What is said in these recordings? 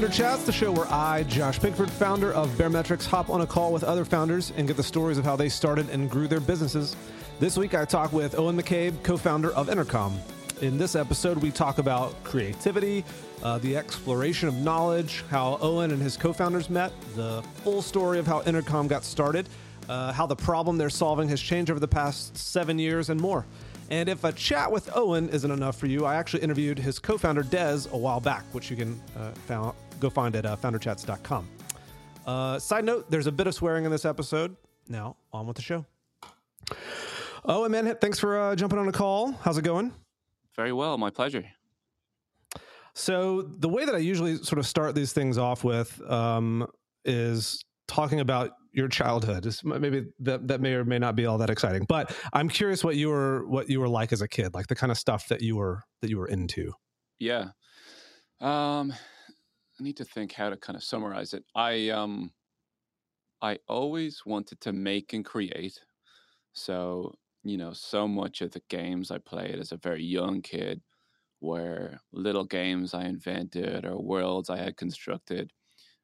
Founder Chats, the show where I, Josh Pigford, founder of Baremetrics, hop on a call with other founders and get the stories of how they started and grew their businesses. This week, I talk with Eoghan McCabe, co founder of Intercom. In this episode, we talk about creativity, uh, the exploration of knowledge, how Eoghan and his co founders met, the full story of how Intercom got started, uh, how the problem they're solving has changed over the past seven years, and more. And if a chat with Eoghan isn't enough for you, I actually interviewed his co founder, Des, a while back, which you can uh, found, go find at uh, founderchats.com. Uh, side note there's a bit of swearing in this episode. Now, on with the show. Oh, and man, thanks for uh, jumping on a call. How's it going? Very well. My pleasure. So, the way that I usually sort of start these things off with um, is talking about your childhood. It's maybe that that may or may not be all that exciting, but I'm curious what you were what you were like as a kid, like the kind of stuff that you were that you were into. Yeah. Um, I need to think how to kind of summarize it. I um, I always wanted to make and create. So you know, so much of the games I played as a very young kid were little games I invented or worlds I had constructed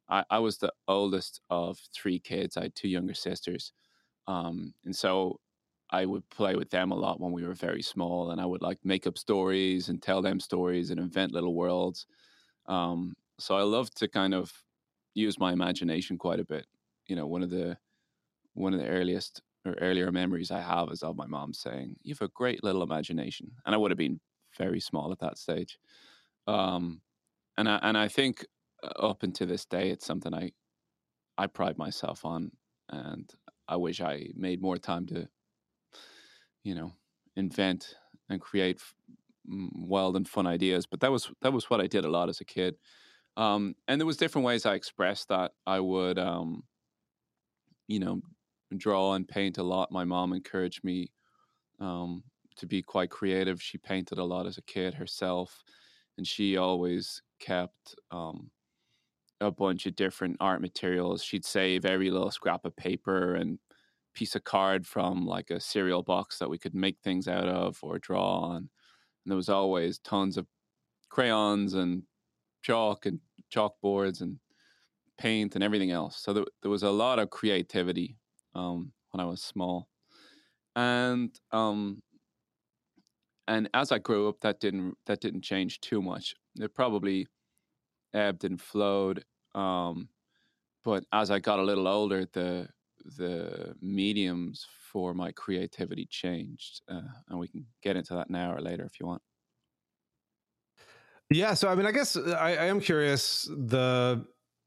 I, I was the oldest of three kids. I had two younger sisters. Um, and so I would play with them a lot when we were very small, and I would like make up stories and tell them stories and invent little worlds. Um, so I love to kind of use my imagination quite a bit. You know, one of the one of the earliest or earlier memories I have is of my mom saying, "You have a great little imagination," and I would have been very small at that stage. Um, and I and I think up until this day, it's something I I pride myself on, and I wish I made more time to, you know, invent and create wild and fun ideas. But that was that was what I did a lot as a kid, um, and there was different ways I expressed that. I would, um, you know, draw and paint a lot. My mom encouraged me um, to be quite creative. She painted a lot as a kid herself, and she always kept um, a bunch of different art materials. She'd save every little scrap of paper and piece of card from like a cereal box that we could make things out of or draw on. And there was always tons of crayons and chalk and chalkboards and paint and everything else. So there, there was a lot of creativity um, when I was small. And um, and as I grew up, that didn't that didn't change too much. It probably ebbed and flowed. Um, but as I got a little older, the the mediums for my creativity changed, uh, and we can get into that now or later if you want. Yeah, so I mean, I guess uh, I, I am curious the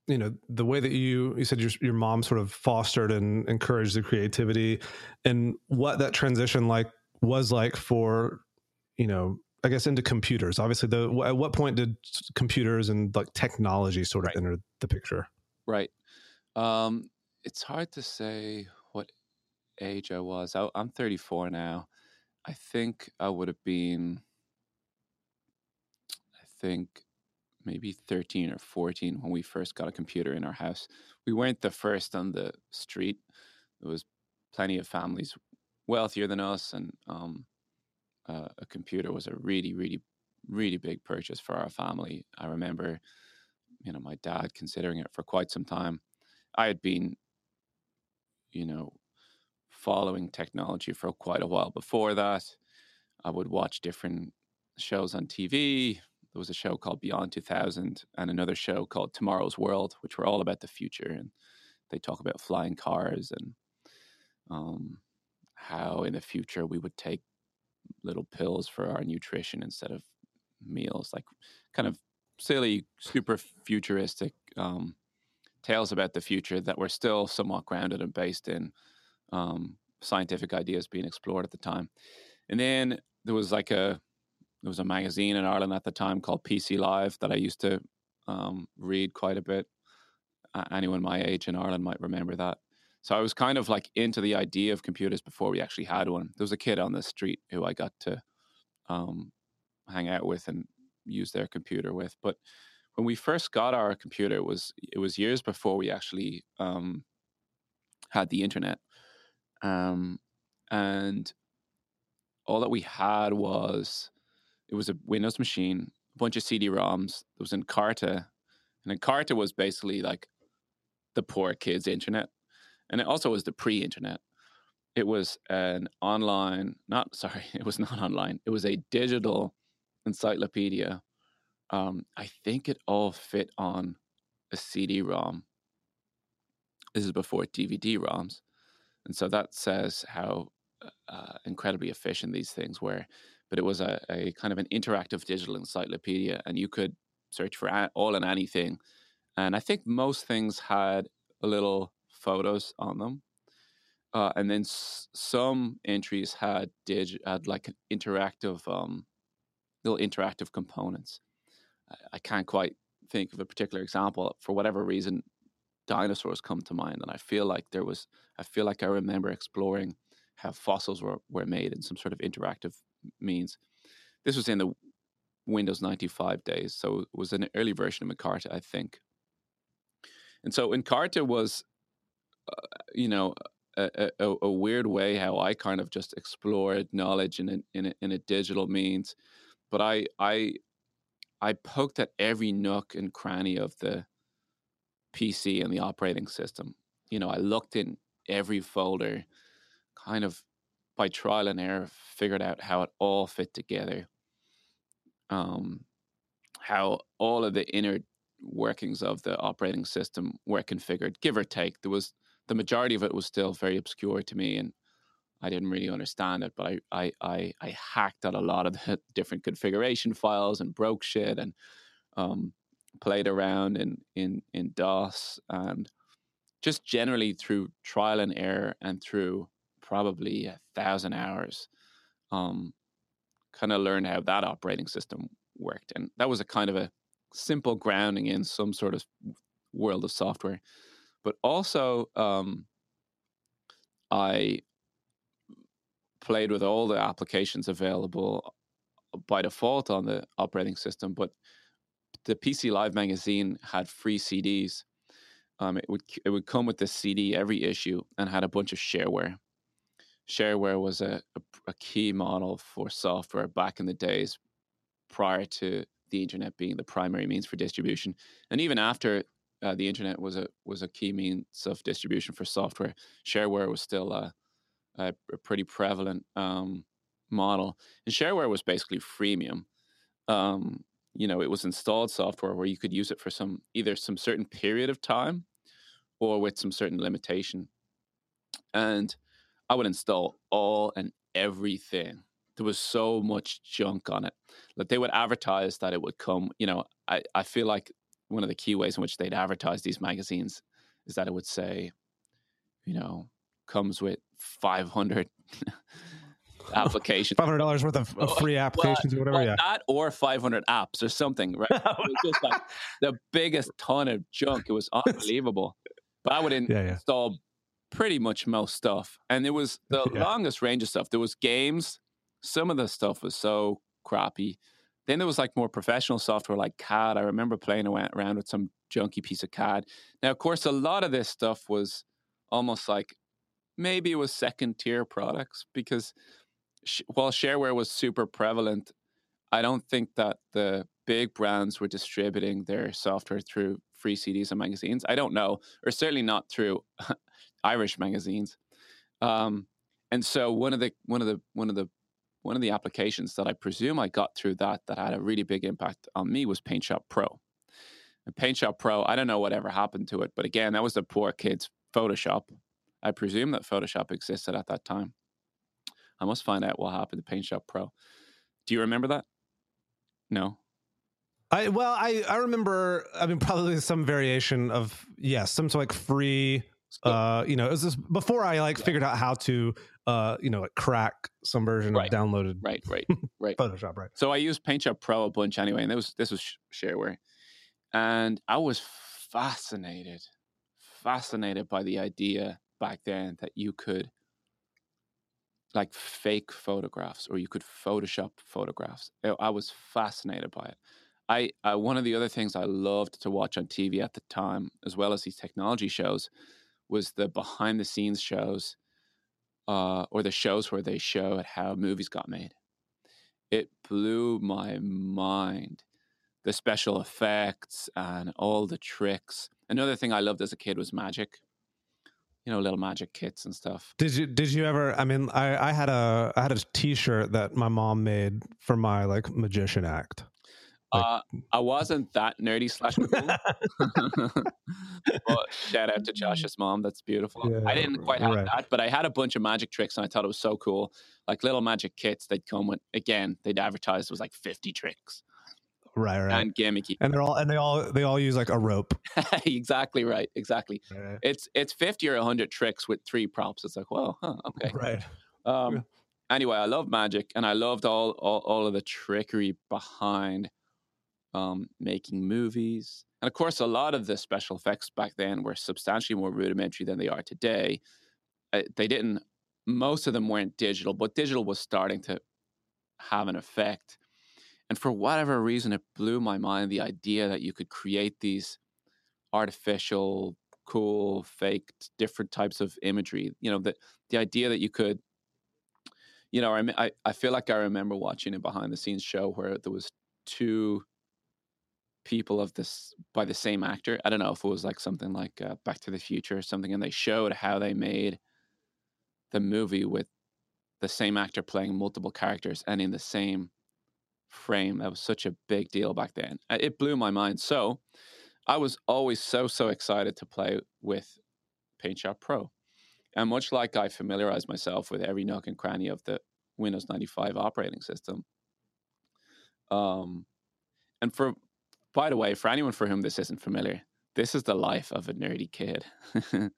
you know the way that you you said your your mom sort of fostered and encouraged the creativity, and what that transition like was like for you know I guess into computers. Obviously, the at what point did computers and like technology sort of right. enter the picture? Right. Um, it's hard to say what age I was. I, I'm 34 now. I think I would have been. Think maybe 13 or 14 when we first got a computer in our house. We weren't the first on the street. There was plenty of families wealthier than us, and um, uh, a computer was a really, really, really big purchase for our family. I remember, you know, my dad considering it for quite some time. I had been, you know, following technology for quite a while before that. I would watch different shows on TV. There was a show called Beyond 2000 and another show called Tomorrow's World, which were all about the future. And they talk about flying cars and um, how in the future we would take little pills for our nutrition instead of meals, like kind of silly, super futuristic um, tales about the future that were still somewhat grounded and based in um, scientific ideas being explored at the time. And then there was like a there was a magazine in Ireland at the time called PC Live that I used to um, read quite a bit. Uh, anyone my age in Ireland might remember that. So I was kind of like into the idea of computers before we actually had one. There was a kid on the street who I got to um, hang out with and use their computer with. But when we first got our computer, it was it was years before we actually um, had the internet, um, and all that we had was it was a Windows machine, a bunch of CD-ROMs. It was in Encarta And Encarta was basically like the poor kids' internet, and it also was the pre-internet. It was an online, not sorry, it was not online. It was a digital encyclopedia. Um, I think it all fit on a CD-ROM. This is before DVD-ROMs, and so that says how uh, incredibly efficient these things were. But it was a, a kind of an interactive digital encyclopedia, and you could search for all and anything. And I think most things had little photos on them. Uh, and then s- some entries had dig- had like interactive um, little interactive components. I-, I can't quite think of a particular example for whatever reason. Dinosaurs come to mind, and I feel like there was. I feel like I remember exploring how fossils were, were made in some sort of interactive means. This was in the Windows 95 days, so it was an early version of Encarta, I think. And so Encarta was, uh, you know, a, a, a, weird way how I kind of just explored knowledge in a, in a, in a digital means, but I I I poked at every nook and cranny of the PC and the operating system. You know, I looked in every folder, kind of by trial and error, figured out how it all fit together. Um, how all of the inner workings of the operating system were configured, give or take. There was the majority of it was still very obscure to me, and I didn't really understand it. But I I I, I hacked at a lot of the different configuration files and broke shit and um, played around in in in DOS and just generally through trial and error and through probably a thousand hours, um, kind of learned how that operating system worked, and that was a kind of a simple grounding in some sort of world of software. But also, um, I played with all the applications available by default on the operating system. But the PC Live magazine had free CDs. Um, it would it would come with this CD every issue and had a bunch of shareware. Shareware was a, a, a key model for software back in the days prior to the internet being the primary means for distribution, and even after uh, the internet was a was a key means of distribution for software, shareware was still a, a, a pretty prevalent um, model. And shareware was basically freemium. Um, you know, it was installed software where you could use it for some either some certain period of time or with some certain limitation. And I would install all and everything there was so much junk on it. Like they would advertise that it would come, you know, I, I feel like one of the key ways in which they'd advertise these magazines is that it would say, you know, comes with 500 applications. $500 worth of, of free applications well, or whatever. Well, yeah. That or 500 apps or something, right? it was just like the biggest ton of junk. It was unbelievable. But I would in- yeah, yeah. Pretty much most stuff. And it was the yeah. longest range of stuff. There was games, some of the stuff was so crappy. Then there was like more professional software like CAD. I remember playing around with some junky piece of CAD. Now, of course, a lot of this stuff was almost like maybe it was second tier products because sh- while shareware was super prevalent, I don't think that the big brands were distributing their software through free CDs and magazines. I don't know, or certainly not through Irish magazines. Um, and so one of the one of the one of the one of the applications that I presume I got through that that had a really big impact on me was PaintShop Pro. And PaintShop Pro, I don't know whatever happened to it, but again, that was the poor kids' Photoshop. I presume that Photoshop existed at that time. I must find out what happened to PaintShop Pro. Do you remember that? No. I well, I I remember. I mean, probably some variation of yes, yeah, some sort of like free uh you know it was this before i like yeah. figured out how to uh you know like crack some version right. of downloaded right right right. Photoshop right. So i used paintshop pro a bunch anyway and this was this was shareware. And i was fascinated fascinated by the idea back then that you could like fake photographs or you could photoshop photographs. I was fascinated by it. I, I one of the other things i loved to watch on tv at the time as well as these technology shows was the behind the scenes shows uh, or the shows where they showed how movies got made. It blew my mind the special effects and all the tricks. Another thing I loved as a kid was magic. You know, little magic kits and stuff. Did you did you ever I mean I I had a I had a t-shirt that my mom made for my like magician act. Like, uh, I wasn't that nerdy slash cool. but shout out to Josh's mom. That's beautiful. Yeah, I didn't quite have right. that, but I had a bunch of magic tricks and I thought it was so cool. Like little magic kits they'd come with. Again, they'd advertise it was like 50 tricks. Right, right. And gimmicky. And they're all and they all they all use like a rope. exactly right. Exactly. Right. It's it's 50 or 100 tricks with three props. It's like, well, huh, okay. Right. Um anyway, I love magic and I loved all all, all of the trickery behind um, making movies. And of course, a lot of the special effects back then were substantially more rudimentary than they are today. Uh, they didn't, most of them weren't digital, but digital was starting to have an effect. And for whatever reason, it blew my mind the idea that you could create these artificial, cool, faked, different types of imagery. You know, the, the idea that you could, you know, I, I feel like I remember watching a behind the scenes show where there was two people of this by the same actor. I don't know if it was like something like uh, Back to the Future or something, and they showed how they made the movie with the same actor playing multiple characters and in the same frame. That was such a big deal back then. It blew my mind. So I was always so so excited to play with PaintShop Pro, and much like I familiarized myself with every nook and cranny of the Windows 95 operating system. Um, and for by the way, for anyone for whom this isn't familiar, this is the life of a nerdy kid.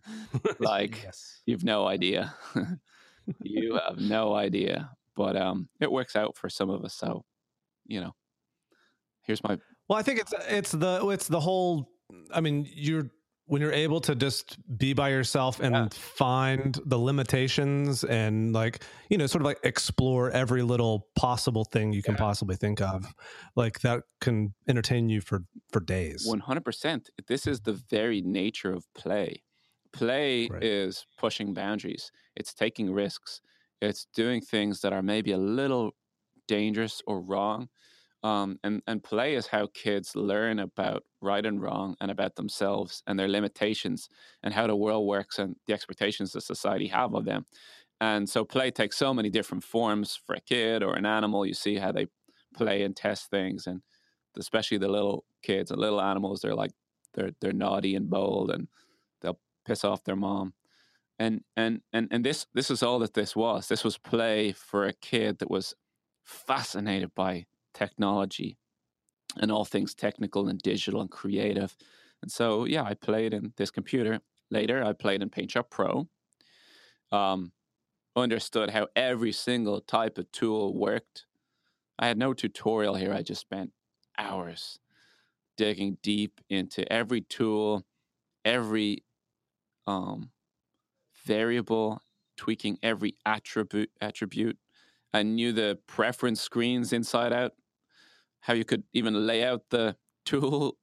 like yes. you've no idea. you have no idea. But um it works out for some of us. So, you know, here's my Well, I think it's it's the it's the whole I mean, you're when you're able to just be by yourself and yeah. find the limitations and like you know sort of like explore every little possible thing you can yeah. possibly think of like that can entertain you for for days 100% this is the very nature of play play right. is pushing boundaries it's taking risks it's doing things that are maybe a little dangerous or wrong um, and and play is how kids learn about right and wrong and about themselves and their limitations and how the world works and the expectations that society have of them. And so play takes so many different forms for a kid or an animal. You see how they play and test things, and especially the little kids and little animals. They're like they're they're naughty and bold, and they'll piss off their mom. And and and and this this is all that this was. This was play for a kid that was fascinated by technology and all things technical and digital and creative. And so, yeah, I played in this computer. Later, I played in PaintShop Pro. Um, understood how every single type of tool worked. I had no tutorial here. I just spent hours digging deep into every tool, every um, variable, tweaking every attribute. Attribute. I knew the preference screens inside out how you could even lay out the tools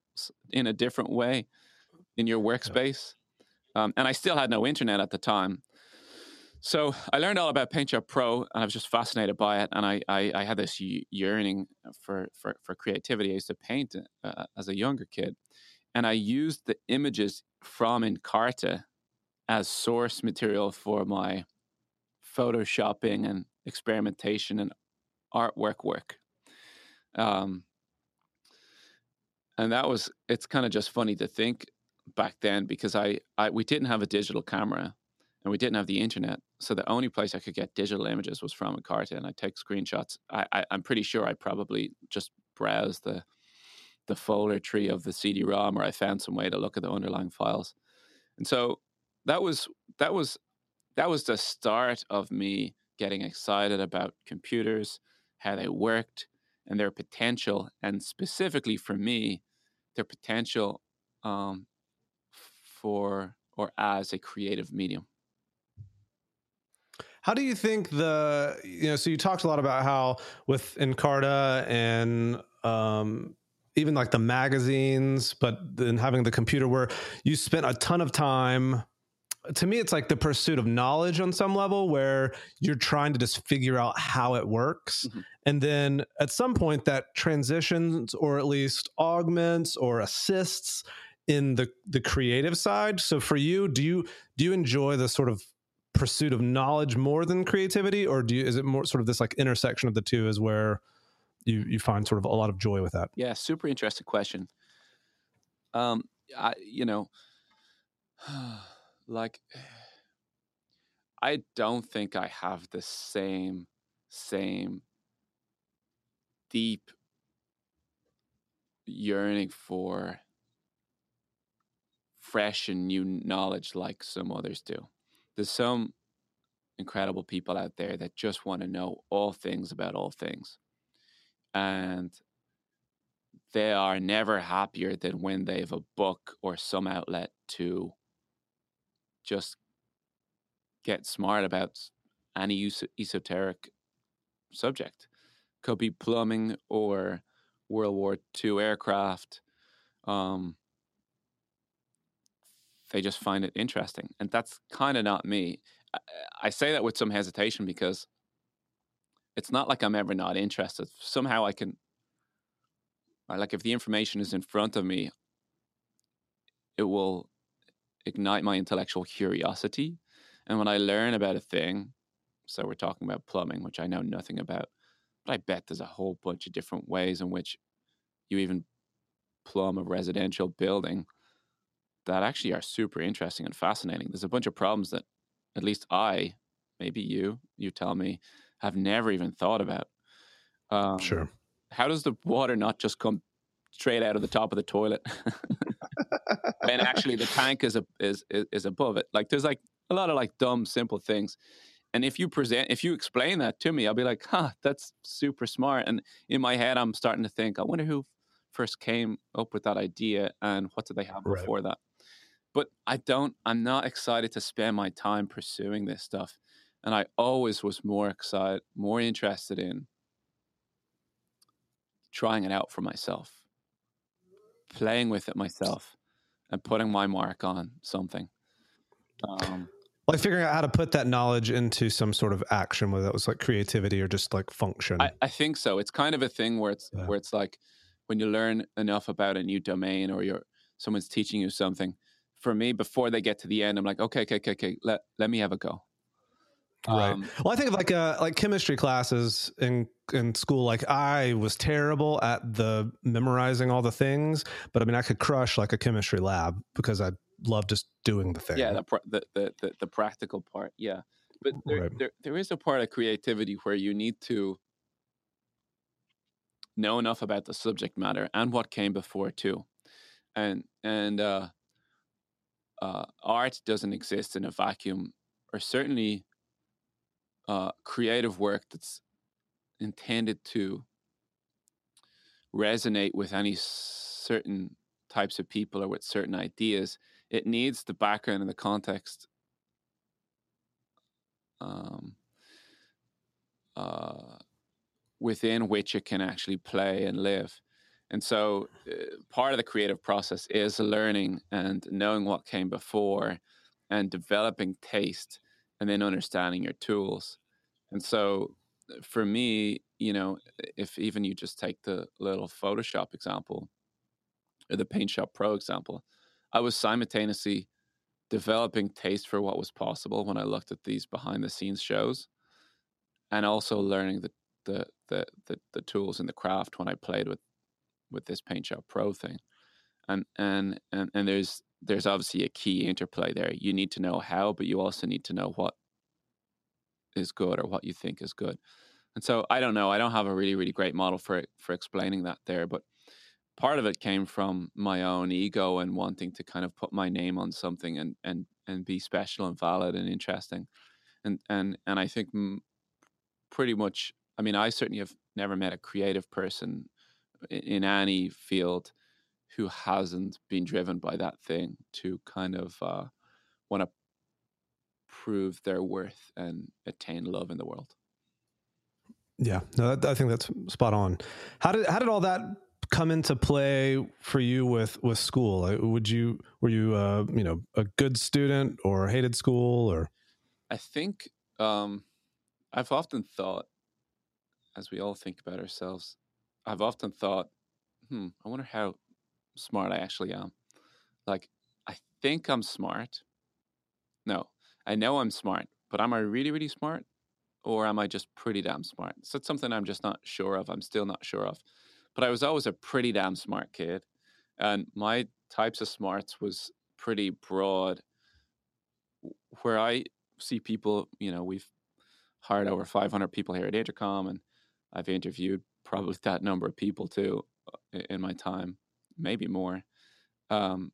in a different way in your workspace. Um, and I still had no internet at the time. So I learned all about PaintShop Pro, and I was just fascinated by it. And I, I, I had this yearning for, for, for creativity. I used to paint uh, as a younger kid, and I used the images from Encarta as source material for my photoshopping and experimentation and artwork work. Um, and that was it's kind of just funny to think back then because I, I we didn't have a digital camera and we didn't have the internet so the only place i could get digital images was from Encarta and i take screenshots. I, I i'm pretty sure i probably just browsed the the folder tree of the cd-rom or i found some way to look at the underlying files. And so that was that was that was the start of me getting excited about computers how they worked and their potential, and specifically for me, their potential um, for or as a creative medium. How do you think the you know? So you talked a lot about how with Encarta and um, even like the magazines, but then having the computer where you spent a ton of time to me it's like the pursuit of knowledge on some level where you're trying to just figure out how it works. Mm-hmm. and then at some point that transitions or at least augments or assists in the the creative side. So for you do you do you enjoy the sort of pursuit of knowledge more than creativity? Or do you is it more sort of this like intersection of the two is where you you find sort of a lot of joy with that? Yeah super interesting question. Um i you know like I don't think I have the same same deep yearning for fresh and new knowledge like some others do. There's some incredible people out there that just want to know all things about all things. And they are never happier than when they have a book or some outlet to just get smart about any esoteric subject. Could be plumbing or World War II aircraft. Um, they just find it interesting. And that's kind of not me. I, I say that with some hesitation because it's not like I'm ever not interested. Somehow I can, like, if the information is in front of me, it will ignite my intellectual curiosity. And when I learn about a thing, so we're talking about plumbing, which I know nothing about, but I bet there's a whole bunch of different ways in which you even plumb a residential building that actually are super interesting and fascinating. There's a bunch of problems that at least I, maybe you, you tell me, have never even thought about. Um, sure. How does the water not just come straight out of the top of the toilet? and actually the tank is a, is, is above it. Like there's like a lot of like dumb simple things. And if you present, if you explain that to me, I'll be like, huh, that's super smart. And in my head, I'm starting to think, I wonder who first came up with that idea and what did they have right. before that. But I don't, I'm not excited to spend my time pursuing this stuff. And I always was more excited, more interested in trying it out for myself, playing with it myself, and putting my mark on something. Um, like figuring out how to put that knowledge into some sort of action, whether that was like creativity or just like function. I, I think so. It's kind of a thing where it's yeah. where it's like when you learn enough about a new domain or you're someone's teaching you something. For me, before they get to the end, I'm like, okay, okay, okay, okay, let let me have a go. Right. Um, well, I think of like uh like chemistry classes in in school. Like I was terrible at the memorizing all the things, but I mean I could crush like a chemistry lab because I love just doing the thing. Yeah, the the the, the, the practical part. Yeah, but there, right. there there is a part of creativity where you need to know enough about the subject matter and what came before too, and and uh, uh, art doesn't exist in a vacuum, or certainly uh, creative work that's intended to resonate with any certain types of people or with certain ideas, it needs the background and the context um, uh, within which it can actually play and live. And so, uh, part of the creative process is learning and knowing what came before and developing taste and then understanding your tools. And so uh, for me, you know, if even you just take the little Photoshop example or the Paint Shop Pro example, I was simultaneously developing taste for what was possible when I looked at these behind the scenes shows and also learning the the the the, the tools and the craft when I played with with this Paint Shop Pro thing. And and and and there's there's obviously a key interplay there. You need to know how, but you also need to know what is good or what you think is good. And so I don't know. I don't have a really really great model for for explaining that there, but part of it came from my own ego and wanting to kind of put my name on something and and and be special and valid and interesting. And and and I think pretty much. I mean, I certainly have never met a creative person in any field who hasn't been driven by that thing to kind of uh, want to prove their worth and attain love in the world. Yeah, no, that, I think that's spot on. How did how did all that come into play for you with with school? Would you were you uh, you know a good student or hated school or? I think um, I've often thought, as we all think about ourselves, I've often thought, hmm, I wonder how smart I actually am. Like, I think I'm smart. No, I know I'm smart, but am I really, really smart? Or am I just pretty damn smart? So it's something I'm just not sure of. I'm still not sure of. But I was always a pretty damn smart kid. And my types of smarts was pretty broad. Where I see people, you know, we've hired over 500 people here at Intercom, and I've interviewed probably that number of people too uh, in my time, maybe more. Um,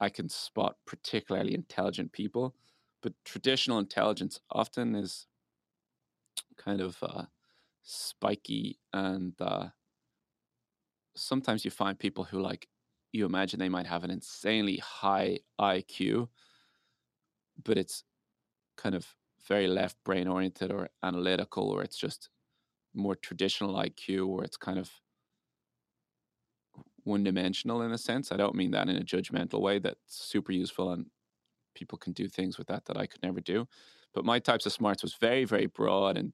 I can spot particularly intelligent people, but traditional intelligence often is kind of uh, spiky and uh, sometimes you find people who like you imagine they might have an insanely high IQ, but it's kind of very left brain oriented or analytical, or it's just more traditional IQ, or it's kind of one dimensional in a sense. I don't mean that in a judgmental way. That's super useful and people can do things with that that I could never do. But my types of smarts was very, very broad and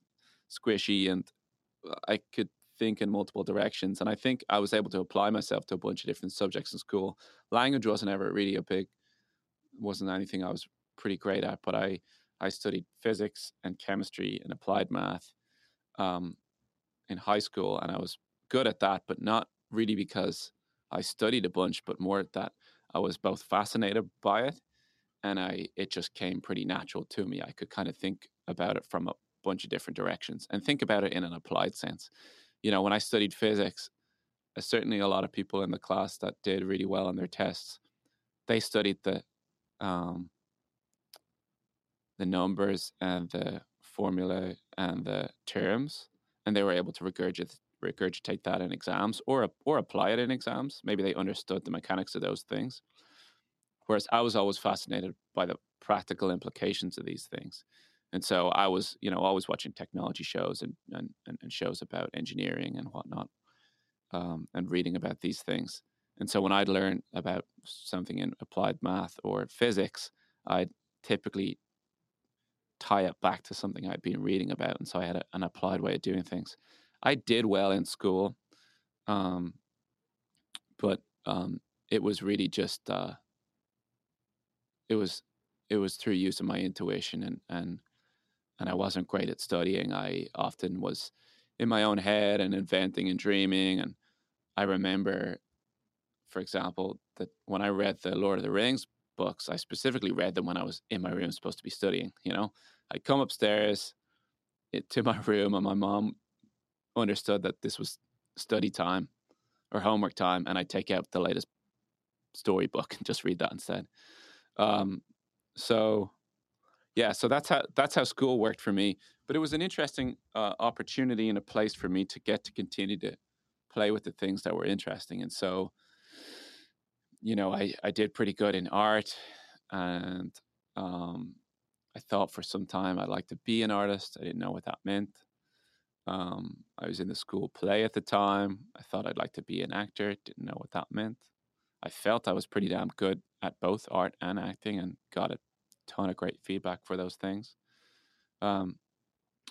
squishy, and uh, I could think in multiple directions. And I think I was able to apply myself to a bunch of different subjects in school. Language wasn't ever really a big, wasn't anything I was pretty great at, but I, I studied physics and chemistry and applied math um, in high school. And I was good at that, but not really because I studied a bunch, but more that I was both fascinated by it and I it just came pretty natural to me. I could kind of think about it from a bunch of different directions and think about it in an applied sense. You know, when I studied physics, uh, certainly a lot of people in the class that did really well on their tests, they studied the um, the numbers and the formula and the terms, and they were able to regurgitate regurgitate that in exams or or apply it in exams. Maybe they understood the mechanics of those things. Whereas I was always fascinated by the practical implications of these things. And so I was, you know, always watching technology shows and and, and shows about engineering and whatnot, um, and reading about these things. And so when I'd learn about something in applied math or physics, I'd typically tie it back to something I'd been reading about, and so I had a, an applied way of doing things. I did well in school, um, but um, it was really just uh, it was it was through use of my intuition and and and I wasn't great at studying. I often was in my own head and inventing and dreaming. And I remember, for example, that when I read the Lord of the Rings books, I specifically read them when I was in my room supposed to be studying. You know, I'd come upstairs to my room, and my mom understood that this was study time or homework time, and I'd take out the latest storybook and just read that instead. Um, so yeah, so that's how that's how school worked for me. But it was an interesting uh, opportunity and a place for me to get to continue to play with the things that were interesting. And so, you know, I I did pretty good in art, and um, I thought for some time I'd like to be an artist. I didn't know what that meant. Um, I was in the school play at the time. I thought I'd like to be an actor. Didn't know what that meant. I felt I was pretty damn good at both art and acting, and got a ton of great feedback for those things. Um,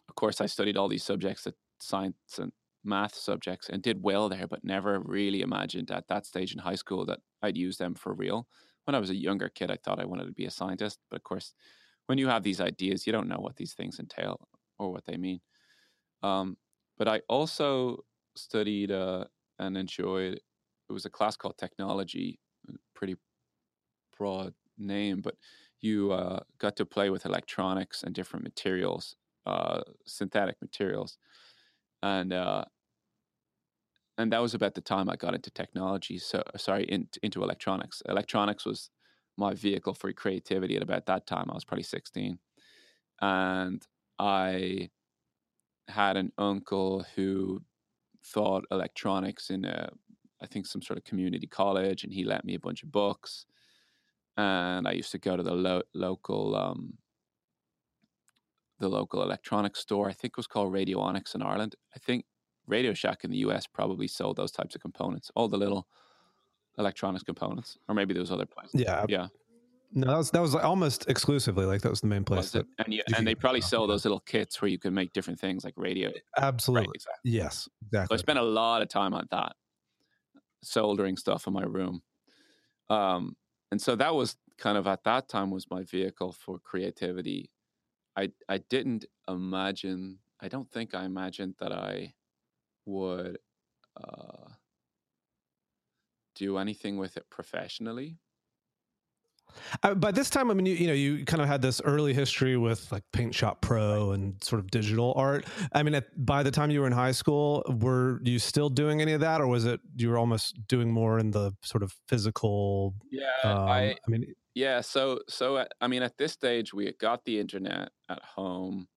of course, I studied all these subjects, at science and math subjects, and did well there, but never really imagined at that stage in high school that I'd use them for real. When I was a younger kid, I thought I wanted to be a scientist, but of course, when you have these ideas, you don't know what these things entail or what they mean. Um, but I also studied uh, and enjoyed. It was a class called technology, pretty broad name, but you uh, got to play with electronics and different materials, uh, synthetic materials, and uh, and that was about the time I got into technology. So sorry, in, into electronics. Electronics was my vehicle for creativity at about that time. I was probably sixteen, and I had an uncle who thought electronics in a I think some sort of community college, and he lent me a bunch of books and I used to go to the lo- local um, the local electronics store. I think it was called Radionics in Ireland. I think Radio Shack in the US probably sold those types of components, all the little electronics components, or maybe there was other places. Yeah, yeah. No, that was that was almost exclusively like that was the main place. That and you, and they probably sell those little kits where you can make different things like radio. Absolutely, right, exactly. Yes, exactly. So I spent a lot of time on that, soldering stuff in my room, um, and so that was kind of at that time was my vehicle for creativity. I I didn't imagine. I don't think I imagined that I would uh, do anything with it professionally. Uh, by this time, I mean, you, you know, you kind of had this early history with like Paint Shop Pro and sort of digital art. I mean, at, by the time you were in high school, were you still doing any of that, or was it you were almost doing more in the sort of physical? Yeah, um, I, I mean, yeah. So, so at, I mean, at this stage, we got the internet at home.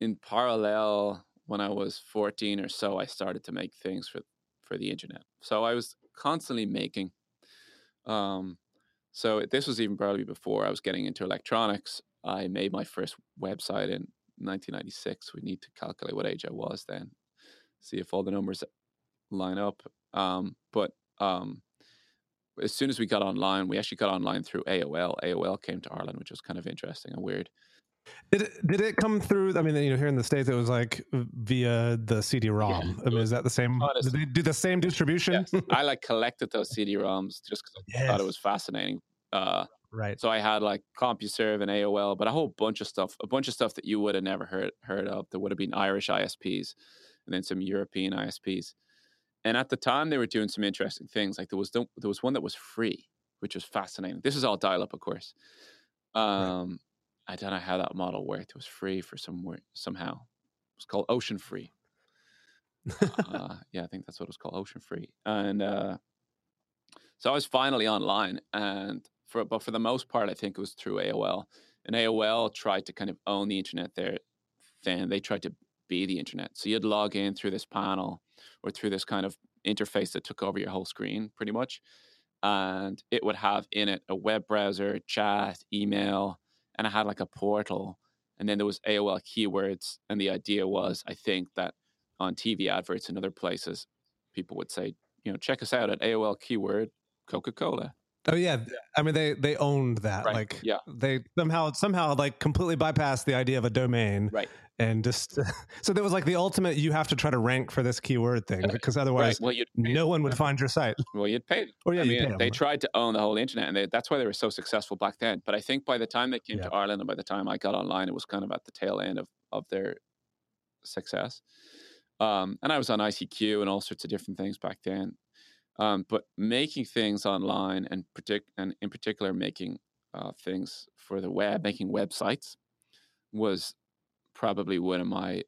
In parallel, when I was fourteen or so, I started to make things for for the internet. So I was constantly making. Um, so this was even probably before I was getting into electronics. I made my first website in 1996. We need to calculate what age I was then, see if all the numbers line up. Um, but um, as soon as we got online, we actually got online through AOL. AOL came to Ireland, which was kind of interesting and weird. Did it, did it come through? I mean, you know, here in the states, it was like via the CD-ROM. Yeah, I mean, is that the same? Honestly, did they do the same distribution? Yes. I like collected those CD-ROMs just because yes. I thought it was fascinating. Uh, right. So I had like CompuServe and AOL, but a whole bunch of stuff, a bunch of stuff that you would have never heard heard of. There would have been Irish ISPs, and then some European ISPs. And at the time, they were doing some interesting things. Like there was the, there was one that was free, which was fascinating. This is all dial-up, of course. Um, right I don't know how that model worked. It was free for somewhere somehow. It was called Ocean Free. uh, yeah, I think that's what it was called, Ocean Free. And uh, so I was finally online, and for but for the most part, I think it was through AOL. And AOL tried to kind of own the internet there. Then they tried to be the internet. So you'd log in through this panel or through this kind of interface that took over your whole screen, pretty much. And it would have in it a web browser, chat, email, and I had like a portal, and then there was AOL keywords, and the idea was, I think that on TV adverts and other places, people would say, you know, check us out at AOL keyword Coca Cola. Oh yeah, I mean they they owned that. Right. Like yeah, they somehow somehow like completely bypassed the idea of a domain. Right. And just so there was like the ultimate. You have to try to rank for this keyword thing because otherwise, right. well, no one would find your site. Well, you'd pay. Or yeah, I mean, they tried to own the whole internet, and they, that's why they were so successful back then. But I think by the time they came yeah. to Ireland, and by the time I got online, it was kind of at the tail end of of their success. Um, and I was on ICQ and all sorts of different things back then. Um, but making things online and, partic- and in particular making uh, things for the web, making websites was probably one of my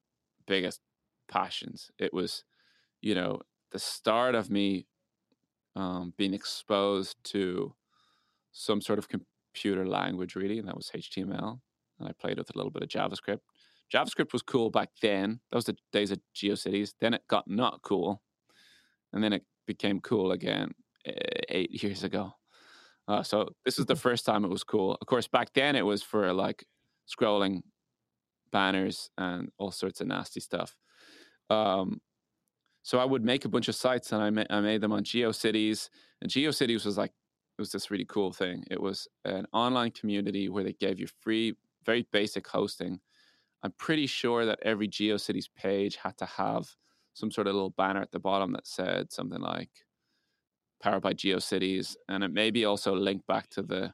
biggest passions. It was, you know, the start of me um, being exposed to some sort of computer language, really, and that was HTML. And I played with a little bit of JavaScript. JavaScript was cool back then. That was the days of GeoCities. Then it got not cool, and then it became cool again eh, eight years ago. Uh, so this is the first time it was cool. Of course, back then it was for like scrolling banners and all sorts of nasty stuff. Um, so I would make a bunch of sites and I, ma- I made them on GeoCities. And GeoCities was like, it was this really cool thing. It was an online community where they gave you free, very basic hosting. I'm pretty sure that every GeoCities page had to have some sort of little banner at the bottom that said something like powered by GeoCities. And it maybe also linked back to the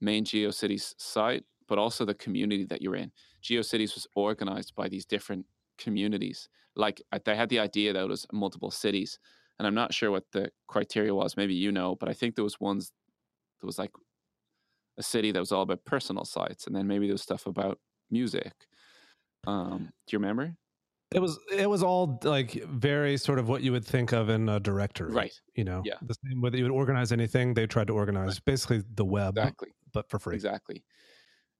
main GeoCities site, but also the community that you're in. GeoCities was organized by these different communities. Like uh, they had the idea that it was multiple cities. And I'm not sure what the criteria was. Maybe you know, but I think there was ones, there was like a city that was all about personal sites. And then maybe there was stuff about music. Um, do you remember? It was it was all like very sort of what you would think of in a directory, right? You know, yeah. The same way that you would organize anything, they tried to organize right. basically the web, exactly, but for free, exactly.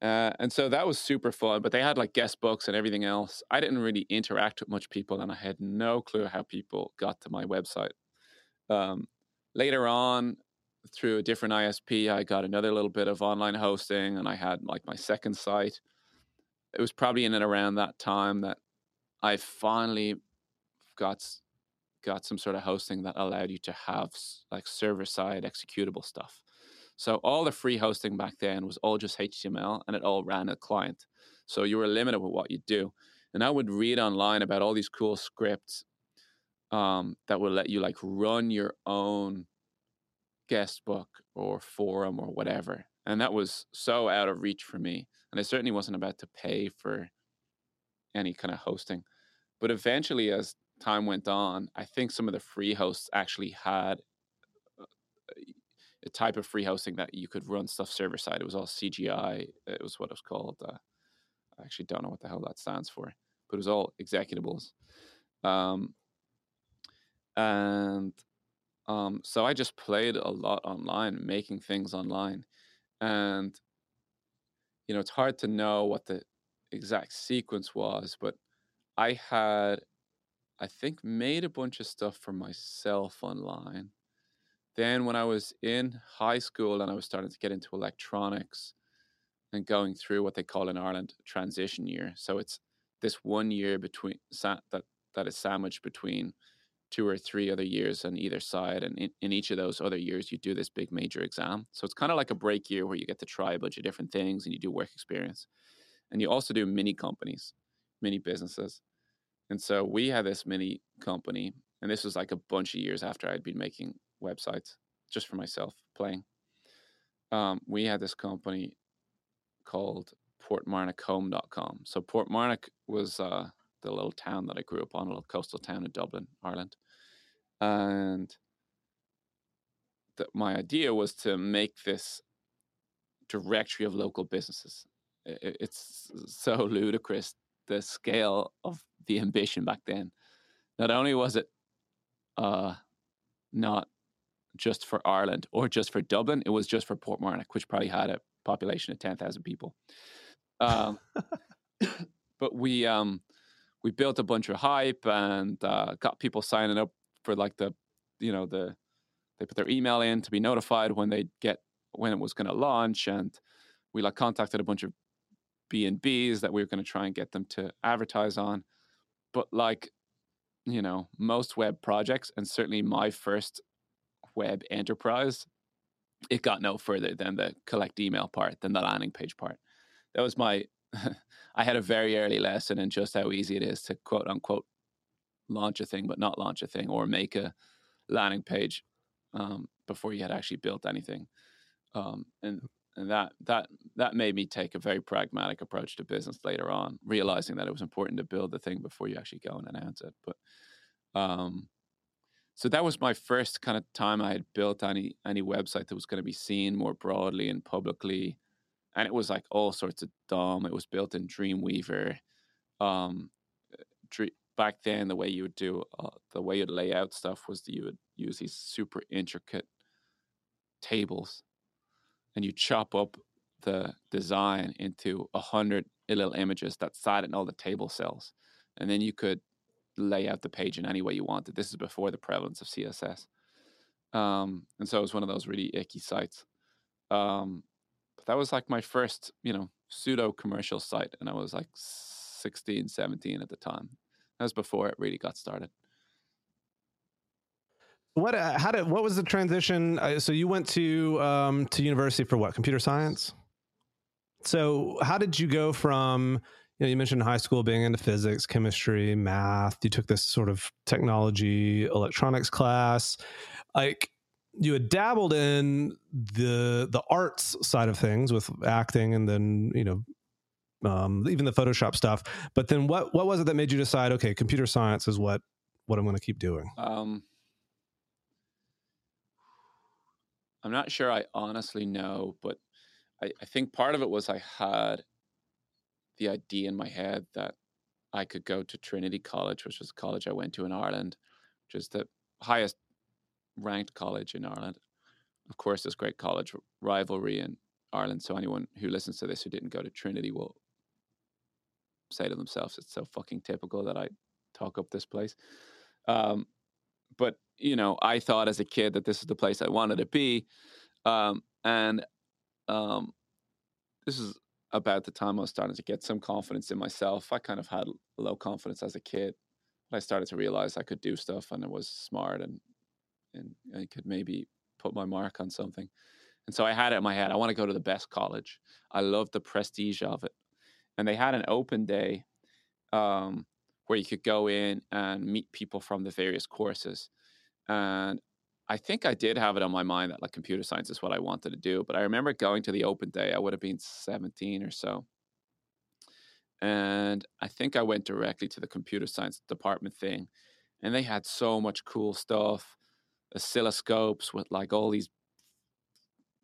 Uh, and so that was super fun. But they had like guest books and everything else. I didn't really interact with much people, and I had no clue how people got to my website. Um, later on, through a different ISP, I got another little bit of online hosting, and I had like my second site. It was probably in and around that time that I finally got got some sort of hosting that allowed you to have like server side executable stuff. So all the free hosting back then was all just HTML and it all ran a client. So you were limited with what you do. And I would read online about all these cool scripts um, that would let you like run your own guest book or forum or whatever. And that was so out of reach for me. And I certainly wasn't about to pay for any kind of hosting. But eventually, as time went on, I think some of the free hosts actually had uh, a type of free hosting that you could run stuff server side. It was all CGI. It was what it was called. Uh, I actually don't know what the hell that stands for, but it was all executables. Um, and um, so I just played a lot online, making things online. And, you know, it's hard to know what the exact sequence was, but I had, I think, made a bunch of stuff for myself online. Then, when I was in high school and I was starting to get into electronics and going through what they call in Ireland transition year, so it's this one year between that that is sandwiched between two or three other years on either side. And in, in each of those other years, you do this big major exam. So it's kind of like a break year where you get to try a bunch of different things and you do work experience. And you also do mini companies, mini businesses. And so we had this mini company, and this was like a bunch of years after I'd been making websites just for myself playing. Um, we had this company called portmarnock.home.com. So Portmarnock was uh, the little town that I grew up on, a little coastal town in Dublin, Ireland. And that my idea was to make this directory of local businesses. It's so ludicrous the scale of the ambition back then. Not only was it uh, not just for Ireland or just for Dublin, it was just for Portmarnock, which probably had a population of ten thousand people. Um, but we um, we built a bunch of hype and uh, got people signing up for like the you know the they put their email in to be notified when they get when it was going to launch and we like contacted a bunch of b&b's that we were going to try and get them to advertise on but like you know most web projects and certainly my first web enterprise it got no further than the collect email part than the landing page part that was my I had a very early lesson in just how easy it is to quote unquote launch a thing, but not launch a thing or make a landing page um, before you had actually built anything. Um, and and that that that made me take a very pragmatic approach to business later on, realizing that it was important to build the thing before you actually go and announce it. But um, so that was my first kind of time I had built any any website that was going to be seen more broadly and publicly and it was like all sorts of dumb. It was built in Dreamweaver. Um, back then, the way you would do uh, the way you'd lay out stuff was that you would use these super intricate tables, and you chop up the design into a hundred little images that sat in all the table cells, and then you could lay out the page in any way you wanted. This is before the prevalence of CSS. Um, and so it was one of those really icky sites. Um, that was like my first, you know, pseudo commercial site. And I was like 16, 17 at the time. That was before it really got started. What, uh, how did, what was the transition? Uh, so you went to, um, to university for what? Computer science? So how did you go from, you know, you mentioned high school being into physics, chemistry, math. You took this sort of technology, electronics class. Like, you had dabbled in the the arts side of things with acting and then you know um, even the photoshop stuff but then what what was it that made you decide okay computer science is what what i'm going to keep doing um, i'm not sure i honestly know but I, I think part of it was i had the idea in my head that i could go to trinity college which was a college i went to in ireland which is the highest ranked college in Ireland. Of course, there's great college rivalry in Ireland. So anyone who listens to this who didn't go to Trinity will say to themselves, "It's so fucking typical that I talk up this place." Um, but you know, I thought as a kid that this is the place I wanted to be, um, and um, this is about the time I was starting to get some confidence in myself. I kind of had low confidence as a kid, but I started to realize I could do stuff and I was smart and and I could maybe put my mark on something. And so I had it in my head. I want to go to the best college. I love the prestige of it. And they had an open day um, where you could go in and meet people from the various courses. And I think I did have it on my mind that like computer science is what I wanted to do. But I remember going to the open day. I would have been 17 or so. And I think I went directly to the computer science department thing. And they had so much cool stuff oscilloscopes with like all these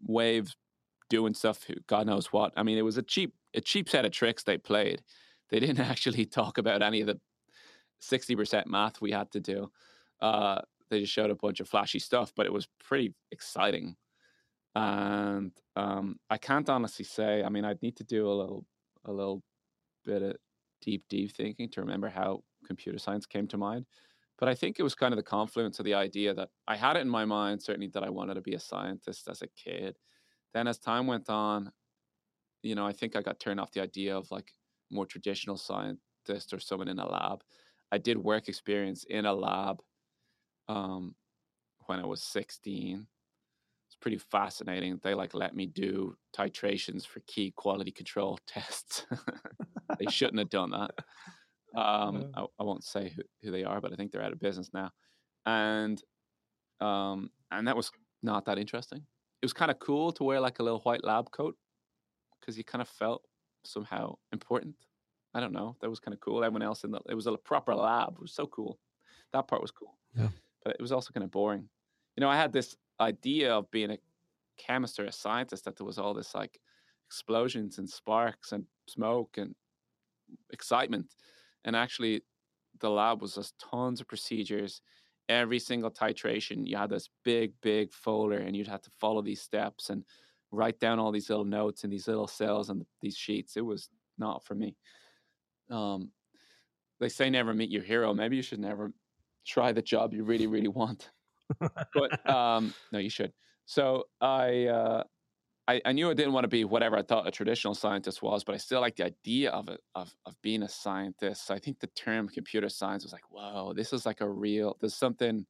waves doing stuff god knows what i mean it was a cheap a cheap set of tricks they played they didn't actually talk about any of the 60% math we had to do uh, they just showed a bunch of flashy stuff but it was pretty exciting and um, i can't honestly say i mean i'd need to do a little a little bit of deep deep thinking to remember how computer science came to mind but I think it was kind of the confluence of the idea that I had it in my mind, certainly that I wanted to be a scientist as a kid. Then as time went on, you know, I think I got turned off the idea of like more traditional scientist or someone in a lab. I did work experience in a lab um, when I was 16. It's pretty fascinating. They like let me do titrations for key quality control tests. they shouldn't have done that. Um, I, I, won't say who, who, they are, but I think they're out of business now. And um, and that was not that interesting. It was kind of cool to wear like a little white lab coat because you kind of felt somehow important. I don't know. That was kind of cool. Everyone else in the it was a proper lab. It was so cool. That part was cool. Yeah. But it was also kind of boring. You know, I had this idea of being a chemist or a scientist that there was all this like explosions and sparks and smoke and excitement and actually, the lab was just tons of procedures. Every single titration, you had this big, big folder, and you'd have to follow these steps and write down all these little notes in these little cells and these sheets. It was not for me. Um, they say never meet your hero. Maybe you should never try the job you really, really want. but um, no, you should. So I uh, I, I, knew I didn't want to be whatever I thought a traditional scientist was, but I still like the idea of it of of being a scientist. So I think the term computer science was like, whoa, this is like a real. There's something,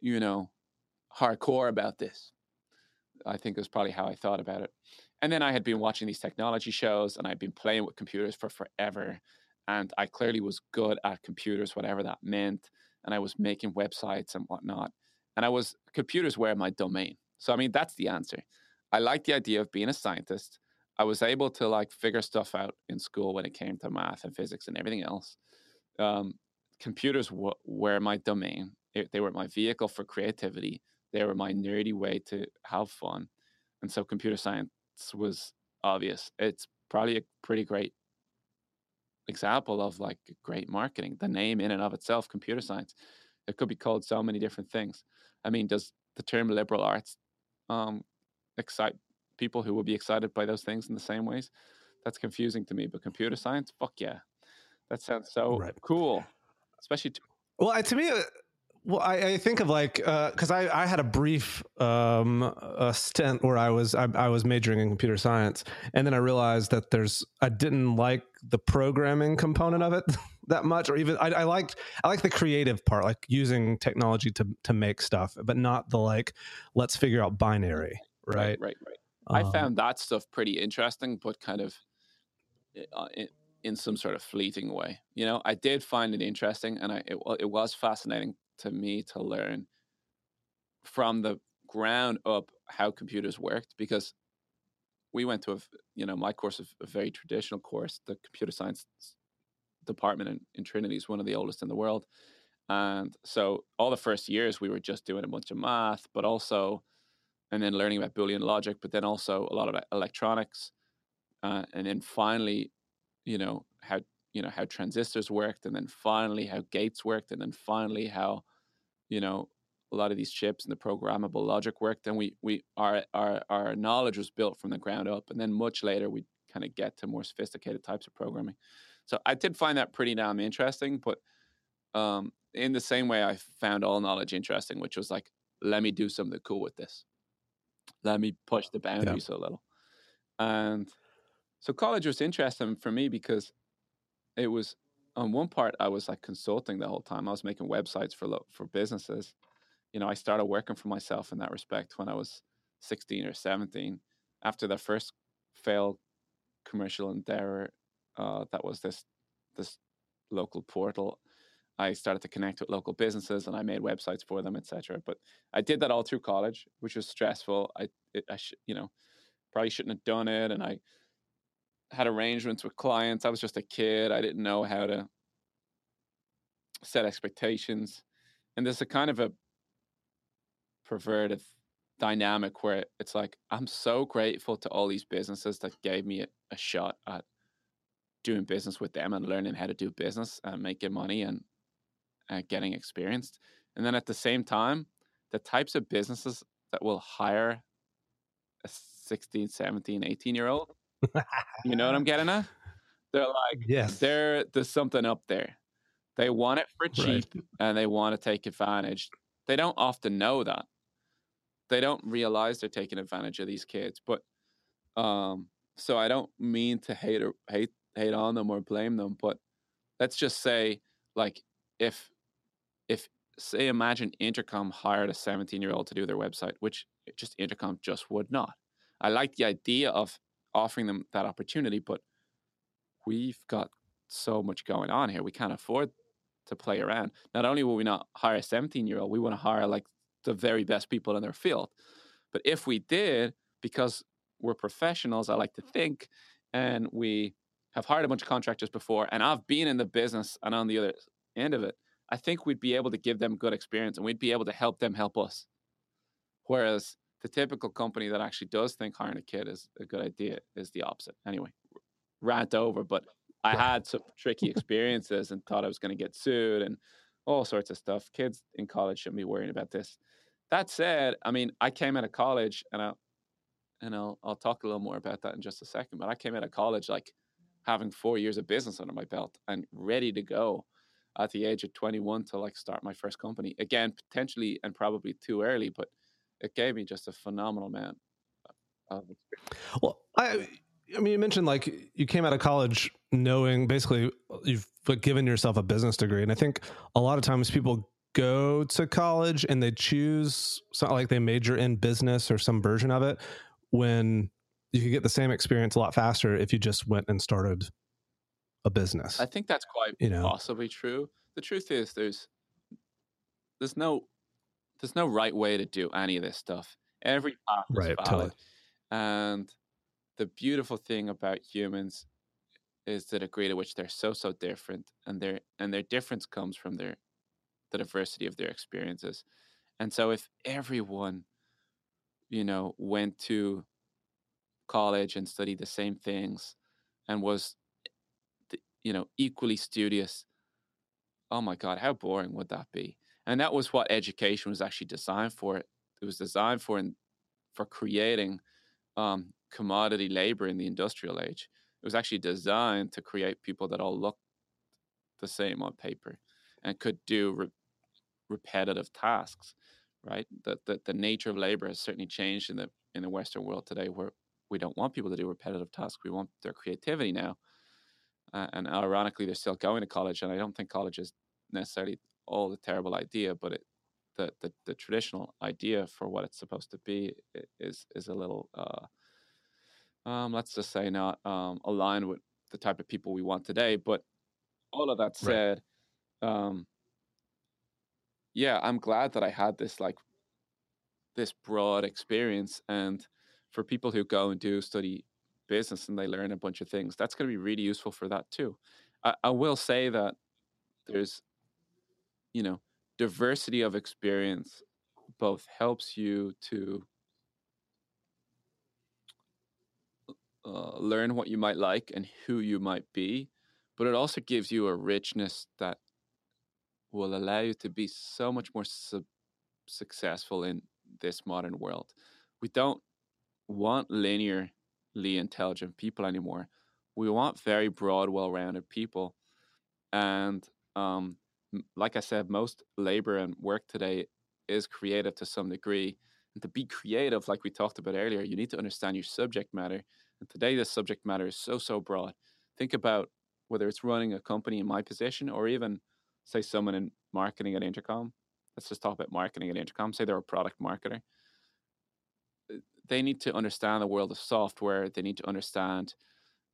you know, hardcore about this. I think is probably how I thought about it. And then I had been watching these technology shows, and I'd been playing with computers for forever, and I clearly was good at computers, whatever that meant. And I was making websites and whatnot, and I was computers were my domain. So I mean, that's the answer I like the idea of being a scientist. I was able to like figure stuff out in school when it came to math and physics and everything else. Um, computers w- were my domain. It, they were my vehicle for creativity. They were my nerdy way to have fun. And so computer science was obvious. It's probably a pretty great example of like great marketing. The name in and of itself, computer science, it could be called so many different things. I mean, does the term liberal arts um, excite people who will be excited by those things in the same ways. That's confusing to me. But computer science, fuck yeah, that sounds so right. cool, especially. To- well, to me, uh, well, I, I, think of like because uh, I, I had a brief um, a stint where I was I, I, was majoring in computer science, and then I realized that there's I didn't like the programming component of it that much, or even I, I liked I like the creative part, like using technology to to make stuff, but not the like let's figure out binary right? Right, right, right. I um found that stuff pretty interesting, but kind of eh, uh, in, in, some sort of fleeting way. You know, I did find it interesting, and I it, it was fascinating to me to learn from the ground up how computers worked because we went to a you know my course of a very traditional course the computer science department in, in trinity is one of the oldest in the world. And so all the first years we were just doing a bunch of math but also and then learning about Boolean logic, but then also a lot of electronics, uh, and then finally, you know how you know how transistors worked, and then finally how gates worked, and then finally how you know a lot of these chips and the programmable logic worked. And we we our our our knowledge was built from the ground up, and then much later we kind of get to more sophisticated types of programming. So I did find that pretty damn interesting, but um, in the same way I found all knowledge interesting, which was like, let me do something cool with this let me push the boundaries yeah. a little. And so college was interesting for me because it was on one part, I was like consulting the whole time. I was making websites for for businesses. You know, I started working for myself in that respect when I was 16 or 17. After the first failed commercial endeavor, uh, that was this this local portal. I started to connect with local businesses and I made websites for them, etc. But I did that all through college, which was stressful. I, it, I sh- you know, probably shouldn't have done it, and I had arrangements with clients. I was just a kid. I didn't know how to set expectations. And there's a kind of a perverted dynamic where it's like, I'm so grateful to all these businesses that gave me a, a shot at doing business with them and learning how to do business and making money and, getting experienced. And then at the same time, the types of businesses that will hire a 16, 17, 18 year old you know what I'm getting at? They're like, yes, there, there's something up there. They want it for cheap right. and they want to take advantage. They don't often know that. They don't realize they're taking advantage of these kids. But um, so I don't mean to hate or hate hate on them or blame them, but let's just say, like, if if say imagine Intercom hired a 17 year old to do their website, which just Intercom just would not. I like the idea of offering them that opportunity. But we've got so much going on here. We can't afford to play around. Not only will we not hire a 17 year old, we want to hire like the very best people in their field. But if we did, because we're professionals, I like to think, and we have hired a bunch of contractors before, and I've been in the business and on the other end of it, I think we'd be able to give them good experience and we'd be able to help them help us. Whereas the typical company that actually does think hiring a kid is a good idea is the opposite. Anyway, rant over, but I had some tricky experiences and thought I was going to get sued and all sorts of stuff. Kids in college shouldn't be worrying about this. That said, I mean, I came out of college and I and I'll I'll talk a little more about that in just a second. But I came out of college like having four years of business under my belt and ready to go at the age of 21 to like start my first company again potentially and probably too early but it gave me just a phenomenal man. Well, I I mean, you mentioned like you came out of college knowing basically you've given yourself a business degree, and I think a lot of times people go to college and they choose something like they major in business or some version of it when you could get the same experience a lot faster if you just went and started a business. I think that's quite you know? possibly true. The truth is there's there's no there's no right way to do any of this stuff. Every path is right, valid. Totally. And the beautiful thing about humans is the degree to which they're so so different and their and their difference comes from their the diversity of their experiences. And so if everyone, you know, went to college and studied the same things and was eh, you know equally studious oh my god how boring would that be and that was what education was actually designed for. It was designed for for creating um, commodity labor in the industrial age. It was actually designed to create people that all looked the same on paper and could do re- repetitive tasks. Right, the, the the nature of labor has certainly changed in the in the Western world today, where we don't want people to do repetitive tasks. We want their creativity now. Uh, and ironically, they're still going to college, and I don't think college is necessarily all the terrible idea, but it, the, the the traditional idea for what it's supposed to be is is a little uh, um, let's just say not um, aligned with the type of people we want today. But all of that said, right. um, yeah, I'm glad that I had this like this broad experience, and for people who go and do study business and they learn a bunch of things, that's going to be really useful for that too. I, I will say that there's you know diversity of experience both helps you to uh, learn what you might like and who you might be but it also gives you a richness that will allow you to be so much more su- successful in this modern world. We don't want linearly intelligent people anymore. We want very broad well-rounded people. And um, like I said, most labor and work today is creative to some degree. And to be creative, like we talked about earlier, you need to understand your subject matter. And today, the subject matter is so, so broad. Think about whether it's running a company in my position or even say someone in marketing at Intercom. Let's just talk about marketing at Intercom. Say they're a product marketer. Uh, they need to understand the world of software. They need to understand,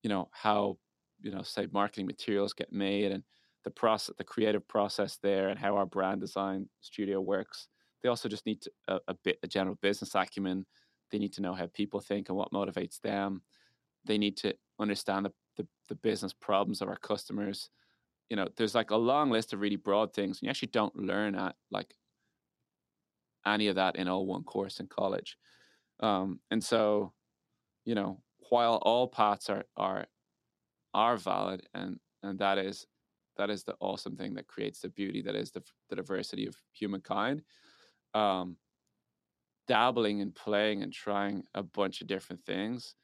you know, how, you know, say marketing materials get made and the process, the creative process there, and how our brand design studio works. They also just need to, a, a bit a general business acumen. They need to know how people think and what motivates them. They need to understand the, the, the business problems of our customers. You know, there's like a long list of really broad things. And you actually don't learn at like any of that in all one course in college. Um, and so, you know, while all paths are are are valid and and that is that is the awesome thing that creates the beauty that is the, the diversity of humankind um, dabbling and playing and trying a bunch of different things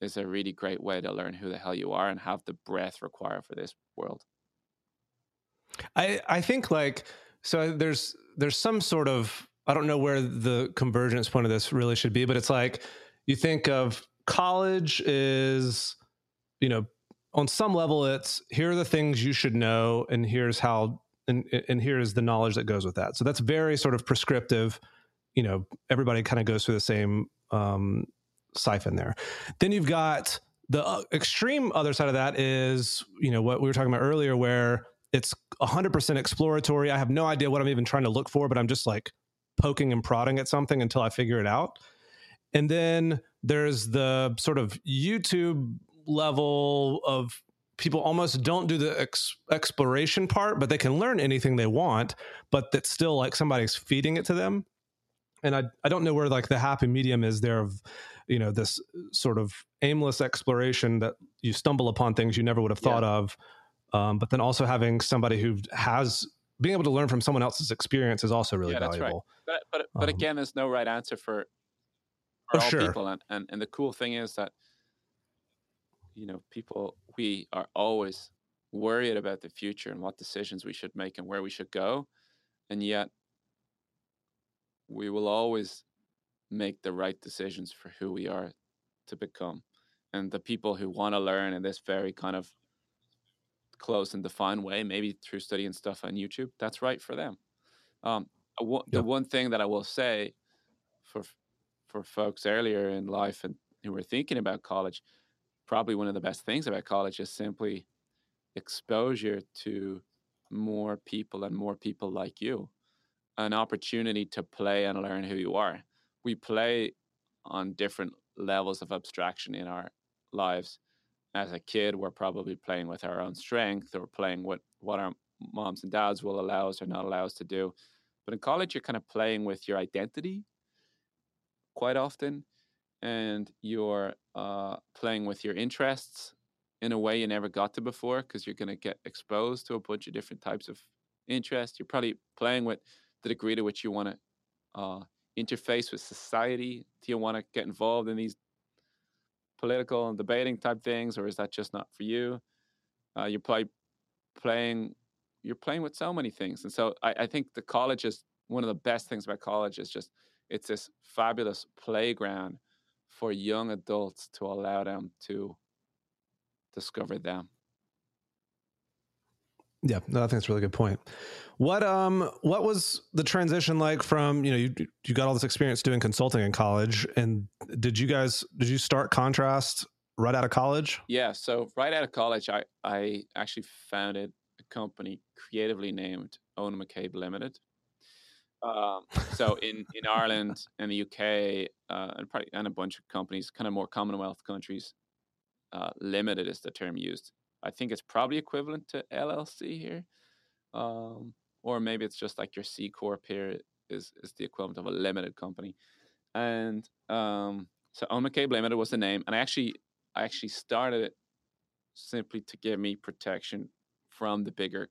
is a really great way to learn who the hell you are and have the breath required for this world. I I think like so there's there's some sort of I don't know where the convergence point of this really should be, but it's like you think of college is you know on some level it's here are the things you should know and here's how and and here's the knowledge that goes with that. So that's very sort of prescriptive. You know, everybody kind of goes through the same um, siphon there. Then you've got the uh, extreme other side of that is, you know, what we were talking about earlier, where it's 100% exploratory. I have no idea what I'm even trying to look for, but I'm just like poking and prodding at something until I figure it out. And then there's the sort of YouTube level of people almost don't do the ex- exploration part, but they can learn anything they want, but that's still like somebody's feeding it to them. And I, I don't know where like the happy medium is there of, you know, this sort of aimless exploration that you stumble upon things you never would have thought yeah. of. Um, but then also having somebody who has being able to learn from someone else's experience is also really yeah, valuable. Right. But but, but um, again, there's no right answer for, for oh, all sure. people. And, and and the cool thing is that you know, people, we are always worried about the future and what decisions we should make and where we should go. And yet, we will always make the right decisions for who we are to become. And the people who want to learn in this very kind of close and defined way, maybe through studying stuff on YouTube, that's right for them. Um, w- The one thing that I will say for for folks earlier in life and who are thinking about college, probably one of the best things about college is simply exposure to more people and more people like you. An opportunity to play and learn who you are. We play on different levels of abstraction in our lives. As a kid we're probably playing with our own strength or playing with what our moms and dads will allow us or not allow us to do. But in college you're kind of playing with your identity quite often and you're uh, playing with your interests in a way you never got to before because you're going to get exposed to a bunch of different types of interest. You're probably playing with the degree to which you want to uh, interface with society. Do you want to get involved in these political and debating type things, or is that just not for you? Uh, you're probably playing. You're playing with so many things, and so I, I think the college is one of the best things about college is just it's this fabulous playground for young adults to allow them to discover them. Yeah, no, I think that's a really good point. What um what was the transition like from, you know, you you got all this experience doing consulting in college and did you guys did you start Contrast right out of college? Yeah, so right out of college I I actually founded a company creatively named Eoghan McCabe Limited. Um, so in, in Ireland and the UK uh, and probably and a bunch of companies, kind of more Commonwealth countries, uh, limited is the term used. I think it's probably equivalent to LLC here, um, or maybe it's just like your C corp here is is the equivalent of a limited company. And um, so Eoghan McCabe Limited was the name, and I actually I actually started it simply to give me protection from the bigger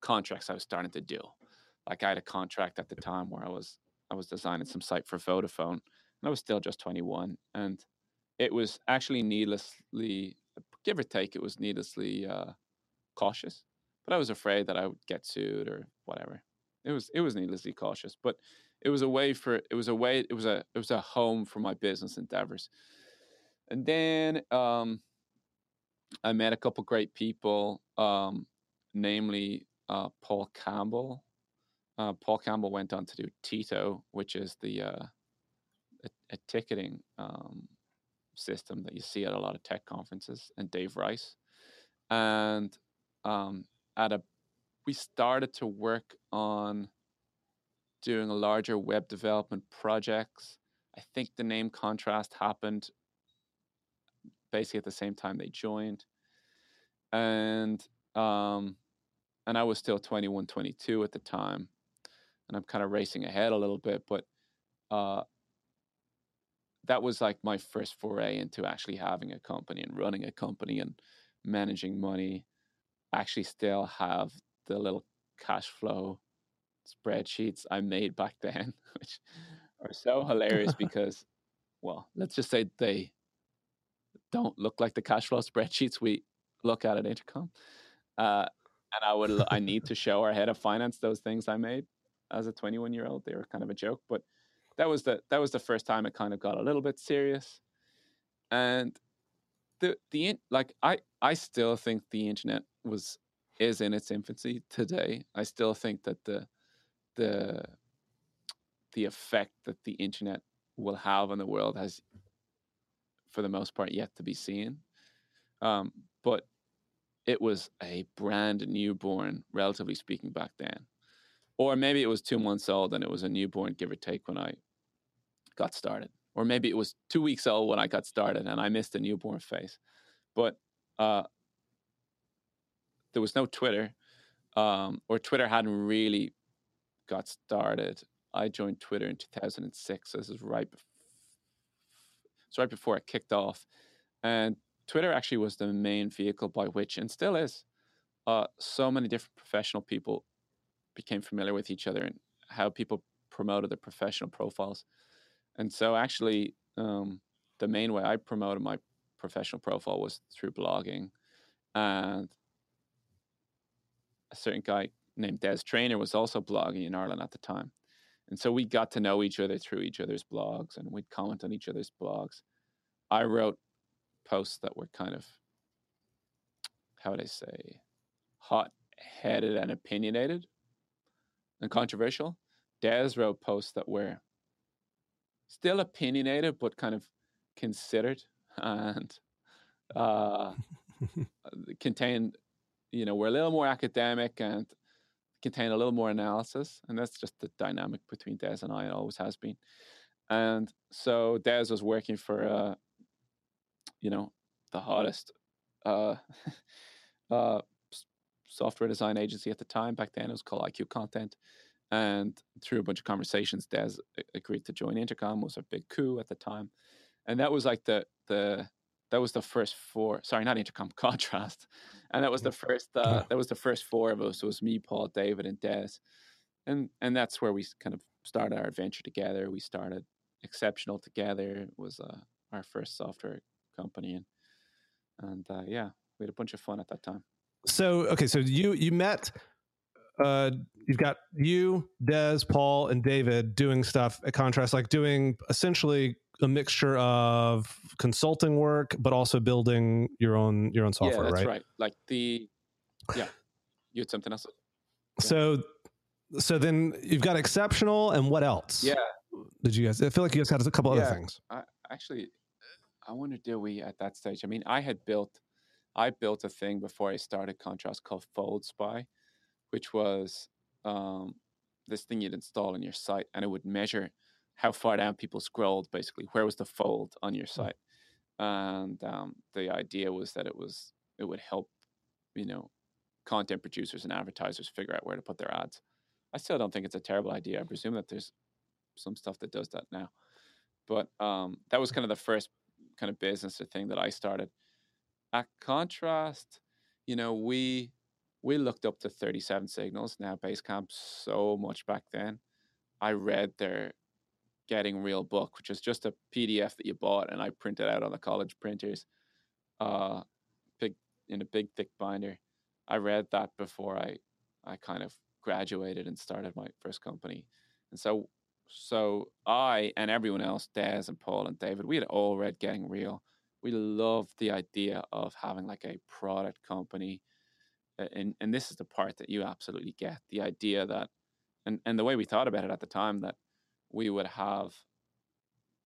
contracts I was starting to do like I had a contract at the time where I was I was designing some site for Vodafone, and I was still just 21, and it was actually needlessly, give or take, it was needlessly uh, cautious. But I was afraid that I would get sued or whatever. It was it was needlessly cautious, but it was a way for it was a way it was a it was a home for my business endeavors. And then um, I met a couple great people, um, namely uh, Paul Campbell. Uh, Paul Campbell went on to do Tito, which is the uh, a, a, ticketing um, system that you see at a lot of tech conferences, and Dave Rice. And um, at a, we started to work on doing larger web development projects. I think the name contrast happened basically at the same time they joined. And um, and I was still 21, 22 at the time. And I'm kind of racing ahead a little bit, but uh, that was like my first foray into actually having a company and running a company and managing money. I actually still have the little cash flow spreadsheets I made back then, which are so hilarious because, well, let's just say they don't look like the cash flow spreadsheets we look at at Intercom. Uh, and I would I need to show our head of finance those things I made as a 21 year old. They were kind of a joke, but that was the that was the first time it kind of got a little bit serious. And the the like I I still think the internet was is in its infancy today. I still think that the the the effect that the internet will have on the world has for the most part yet to be seen. Um, but it was a brand newborn, relatively speaking, back then. Or maybe it was two months old and it was a newborn, give or take, when I got started. Or maybe it was two weeks old when I got started and I missed the newborn phase. But uh, there was no Twitter, um, or Twitter hadn't really got started. I joined Twitter in 2006. So this is right before it's right before it kicked off. And Twitter actually was the main vehicle by which, and still is, uh, so many different professional people became familiar with each other and how people promoted their professional profiles. And so, actually, um, the main way I promoted my professional profile was through blogging. And a certain guy named Des Traynor was also blogging in Ireland at the time. And so we got to know each other through each other's blogs and we'd comment on each other's blogs. I wrote posts that were kind of, how would I say, hot headed and opinionated and controversial. Des wrote posts that were still opinionated, but kind of considered and uh, contained, you know, were a little more academic and contain a little more analysis, and that's just the dynamic between Des and I. It always has been. And so Des was working for, uh, you know, the hottest uh, uh, software design agency at the time. Back then, it was called IQ Content. And through a bunch of conversations, Des agreed to join Intercom. It was a big coup at the time, and that was like the the that was the first four. Sorry, not Intercom, Contrast, and that was the first. Uh, that was the first four of us. It was me, Paul, David, and Des, and and that's where we kind of started our adventure together. We started Exceptional together. It was uh, our first software company, and and uh, yeah, we had a bunch of fun at that time. So okay, so you you met. Uh, you've got you, Des, Paul, and David doing stuff at Contrast, like doing essentially a mixture of consulting work, but also building your own your own software. Yeah, that's right. right. Like the yeah, you had something else. Yeah. So so then you've got exceptional, and what else? Yeah. Did you guys? I feel like you guys had a couple yeah, other things. I, actually, I wonder did we at that stage? I mean, I had built, I built a thing before I started Contrast called Fold Spy, which was um, this thing you'd install on your site, and it would measure how far down people scrolled, basically, where was the fold on your hmm. site. And um, the idea was that it was it would help, you know, content producers and advertisers figure out where to put their ads. I still don't think it's a terrible idea. I presume that there's some stuff that does that now. But um, that was kind of the first kind of business or thing that I started. At contrast, you know, we we looked up to 37 signals now Basecamp so much back then. I read their Getting Real book, which is just a PDF that you bought and I printed out on the college printers, uh, big in a big thick binder. I read that before I, I kind of graduated and started my first company, and so so I and everyone else, Des and Paul and David, we had all read Getting Real. We love the idea of having like a product company and and this is the part that you absolutely get the idea that and and the way we thought about it at the time that we would have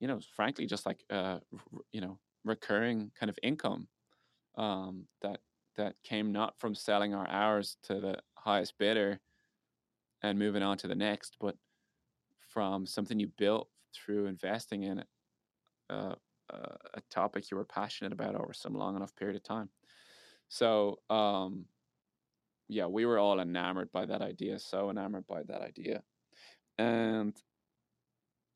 you know frankly just like uh you know recurring kind of income um that that came not from selling our hours to the highest bidder and moving on to the next but from something you built through investing in it uh, a topic you were passionate about over some long enough period of time so um yeah, we were all enamored by that idea, so enamored by that idea. And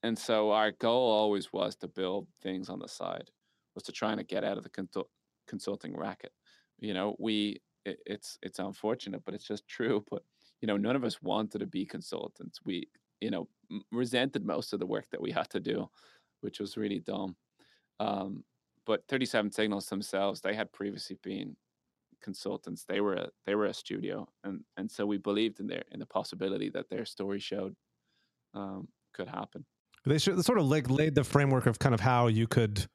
and so our goal always was to build things on the side, was to try and get out of the consul- consulting racket. You know, we it, it's it's unfortunate, but it's just true. But you know, none of us wanted to be consultants. We you know resented most of the work that we had to do, which was really dumb. Um, but 37 Signals themselves, they had previously been consultants. They were a they were a studio, and and so we believed in their in the possibility that their story showed um, could happen. They sort of like laid the framework of kind of how you could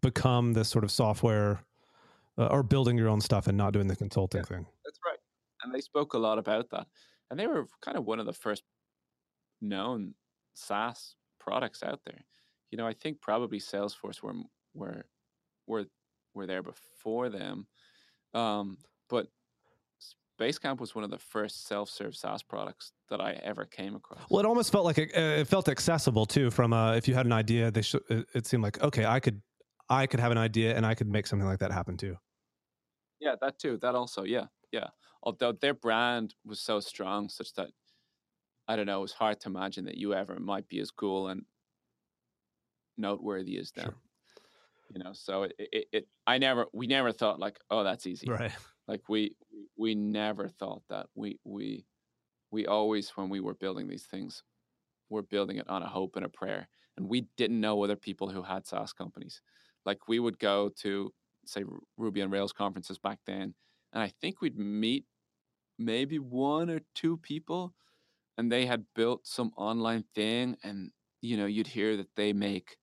become this sort of software uh, or building your own stuff and not doing the consulting yeah, thing. That's right, and they spoke a lot about that, and they were kind of one of the first known SaaS products out there. You know, I think probably Salesforce were were were were there before them, um, but Basecamp was one of the first self-serve SaaS products that I ever came across. Well, it almost felt like it, it felt accessible too. From uh, if you had an idea, they. It, it seemed like okay, I could, I could have an idea, and I could make something like that happen too. Yeah, that too. That also, yeah, yeah. Although their brand was so strong, such that I don't know, it was hard to imagine that you ever might be as cool and noteworthy as them. Sure. you know so it, it, it, i never we never thought like oh that's easy. Right. Like we we never thought that. We we we always when we were building these things we're building it on a hope and a prayer and we didn't know other people who had saas companies. Like we would go to say ruby on rails conferences back then and i think we'd meet maybe one or two people and they had built some online thing and you know you'd hear that they make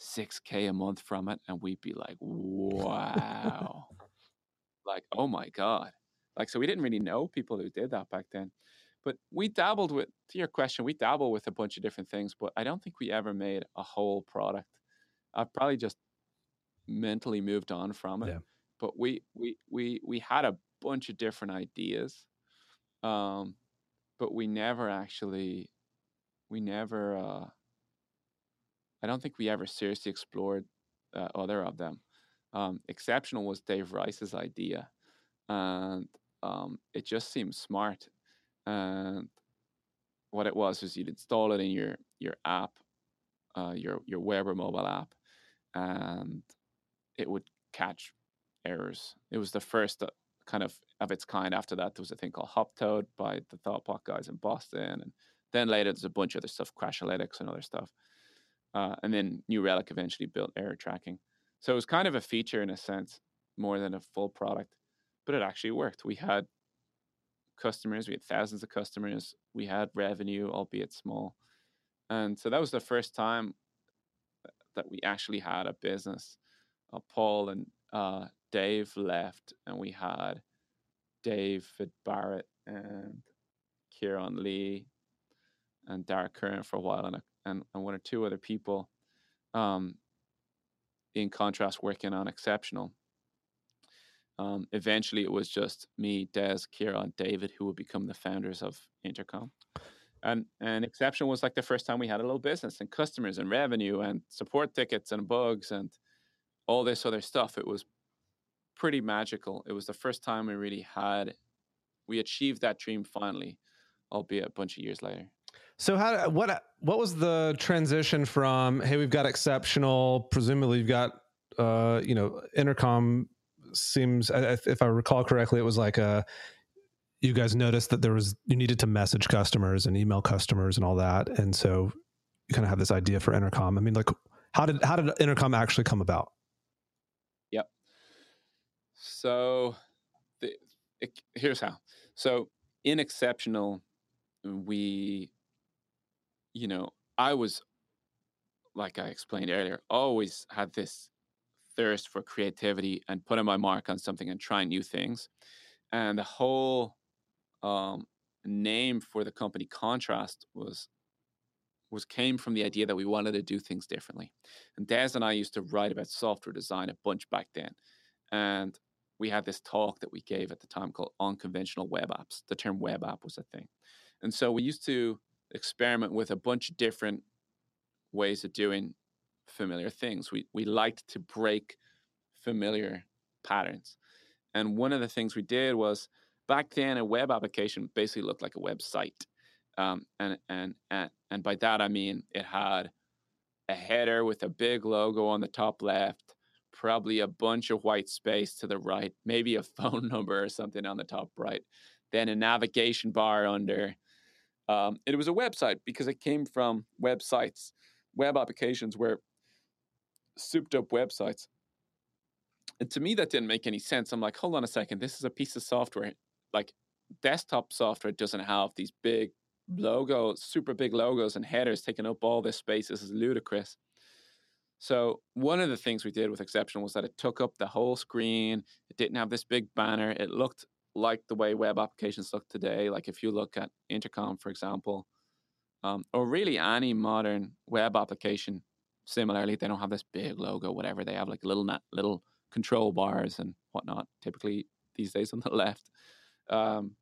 6k a month from it and we'd be like wow. Like oh my god. Like so we didn't really know people who did that back then but we dabbled with to your question we dabble with a bunch of different things but i don't think we ever made a whole product. I've probably just mentally moved on from it yeah. but we we we we had a bunch of different ideas um but we never actually we never uh I don't think we ever seriously explored uh, other of them. Um, exceptional was Dave Rice's idea, and um, it just seemed smart. And what it was was you'd install it in your your app, uh, your your web or mobile app, and it would catch errors. It was the first uh, kind of of its kind. After that, there was a thing called Hoptoad by the Thoughtbot guys in Boston, and then later there's a bunch of other stuff, Crashlytics and other stuff. Uh, and then New Relic eventually built error tracking. So it was kind of a feature in a sense, more than a full product, but it actually worked. We had customers, we had thousands of customers, we had revenue, albeit small. And so that was the first time that we actually had a business. Uh, Paul and uh, Dave left, and we had David Barnett and Ciaran Lee and Derek Curran for a while, and a and, and one or two other people. Um, in contrast, working on Exceptional. Um, eventually, it was just me, Des, Ciaran, and David who would become the founders of Intercom. And and Exceptional was like the first time we had a little business and customers and revenue and support tickets and bugs and all this other stuff. It was pretty magical. It was the first time we really had we achieved that dream finally, albeit a bunch of years later. So how what what was the transition from hey we've got exceptional presumably you've got uh you know intercom seems if I recall correctly it was like a uh, you guys noticed that there was you needed to message customers and email customers and all that and so you kind of have this idea for intercom. I mean like how did how did intercom actually come about? Yep. So the, it, here's how. So in exceptional we you know, I was, like I explained earlier, always had this thirst for creativity and putting my mark on something and trying new things. And the whole um, name for the company Contrast was was came from the idea that we wanted to do things differently. And Des and I used to write about software design a bunch back then. And we had this talk that we gave at the time called unconventional web apps. The term web app was a thing. And so we used to experiment with a bunch of different ways of doing familiar things. We we liked to break familiar patterns. And one of the things we did was back then a web application basically looked like a website. Um, and, and and and by that I mean it had a header with a big logo on the top left, probably a bunch of white space to the right, maybe a phone number or something on the top right, then a navigation bar under. Um, it was a website because it came from websites. Web applications were souped up websites. And to me, that didn't make any sense. I'm like, hold on a second. This is a piece of software. Like, desktop software doesn't have these big logos, super big logos and headers taking up all this space. This is ludicrous. So, one of the things we did with Exceptional was that it took up the whole screen. It didn't have this big banner. It looked like the way web applications look today. Like, if you look at Intercom, for example, um, or really any modern web application, similarly, they don't have this big logo, whatever. They have like little little control bars and whatnot. Typically these days on the left. Um,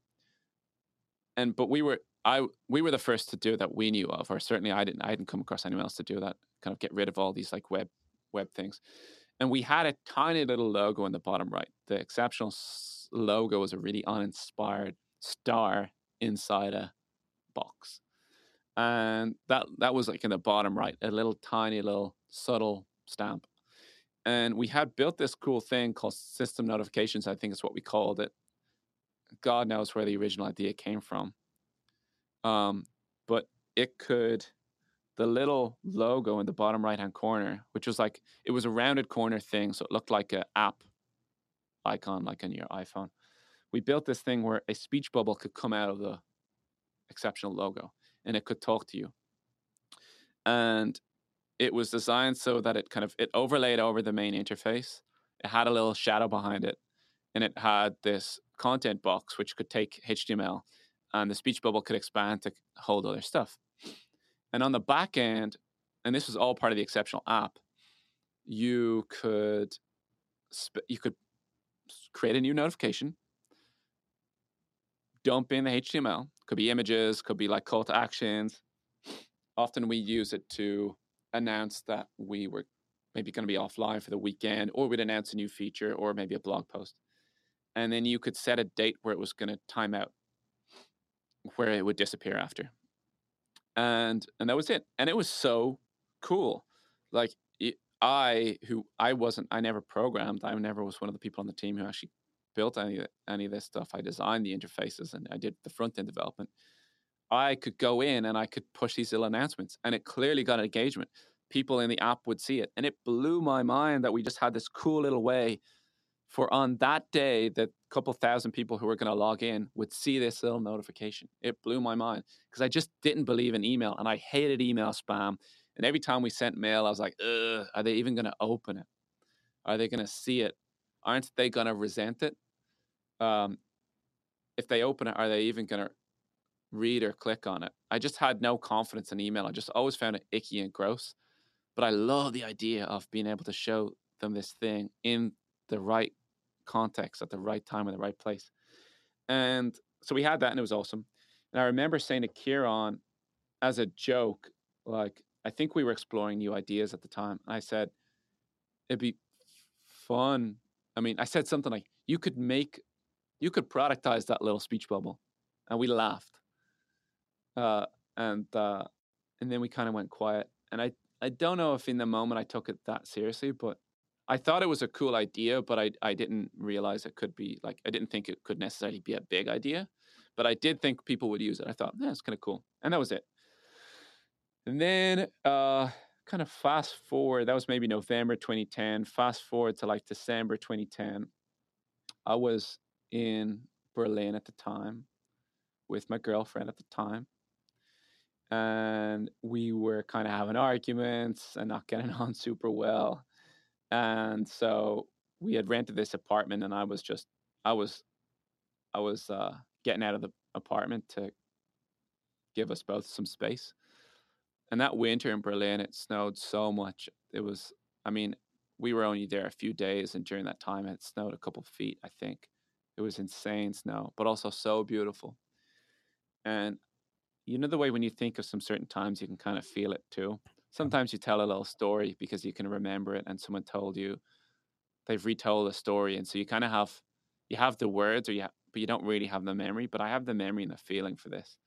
and but we were I we were the first to do that we knew of, or certainly I didn't I didn't come across anyone else to do that. Kind of get rid of all these like web web things. And we had a tiny little logo in the bottom right. The exceptional logo was a really uninspired star inside a box and that that was like in the bottom right, a little tiny little subtle stamp. And we had built this cool thing called system notifications. I think is what we called it. God knows where the original idea came from. Um, but it could the little logo in the bottom right hand corner, which was like it was a rounded corner thing, so it looked like an app icon, like on your iPhone. We built this thing where a speech bubble could come out of the exceptional logo and it could talk to you. And it was designed so that it kind of it overlaid over the main interface. It had a little shadow behind it, and it had this content box which could take HTML, and the speech bubble could expand to hold other stuff. And on the back end, and this was all part of the exceptional app, you could you could create a new notification, dump in the HTML, could be images, could be like call to actions. Often we use it to announce that we were maybe going to be offline for the weekend, or we'd announce a new feature, or maybe a blog post. And then you could set a date where it was going to time out, where it would disappear after. And and that was it. And it was so cool. Like I, who I wasn't, I never programmed. I never was one of the people on the team who actually built any any of this stuff. I designed the interfaces and I did the front end development. I could go in and I could push these little announcements, and it clearly got engagement. People in the app would see it, and it blew my mind that we just had this cool little way for on that day that couple thousand people who were going to log in would see this little notification. It blew my mind because I just didn't believe in email, and I hated email spam. And every time we sent mail, I was like, are they even going to open it? Are they going to see it? Aren't they going to resent it? um, if they open it, are they even going to read or click on it? I just had no confidence in email. I just always found it icky and gross. But I love the idea of being able to show them this thing in the right context at the right time in the right place. And so we had that and it was awesome. And I remember saying to Ciaran as a joke, like, I think we were exploring new ideas at the time. I said, it'd be fun. I mean, I said something like, you could make you could productize that little speech bubble. And we laughed. Uh, and uh, and then we kind of went quiet. And I, I don't know if in the moment I took it that seriously, but I thought it was a cool idea, but I, I didn't realize it could be like, I didn't think it could necessarily be a big idea, but I did think people would use it. I thought, it's kind of cool. And that was it. And then, uh, kind of fast forward, that was maybe November 2010, fast forward to like December 2010. I was in Berlin at the time with my girlfriend at the time. And we were kind of having arguments and not getting on super well. and so we had rented this apartment, and I was just I was I was uh, getting out of the apartment to give us both some space. And that winter in Berlin, it snowed so much. It was, I mean, we were only there a few days, and during that time, it snowed a couple feet, I think. It was insane snow, but also so beautiful. And you know, the way when you think of some certain times, you can kind of feel it too. Sometimes you tell a little story because you can remember it, and someone told you they've retold a story, and so you kind of have you have the words, or you have, but you don't really have the memory. But I have the memory and the feeling for this.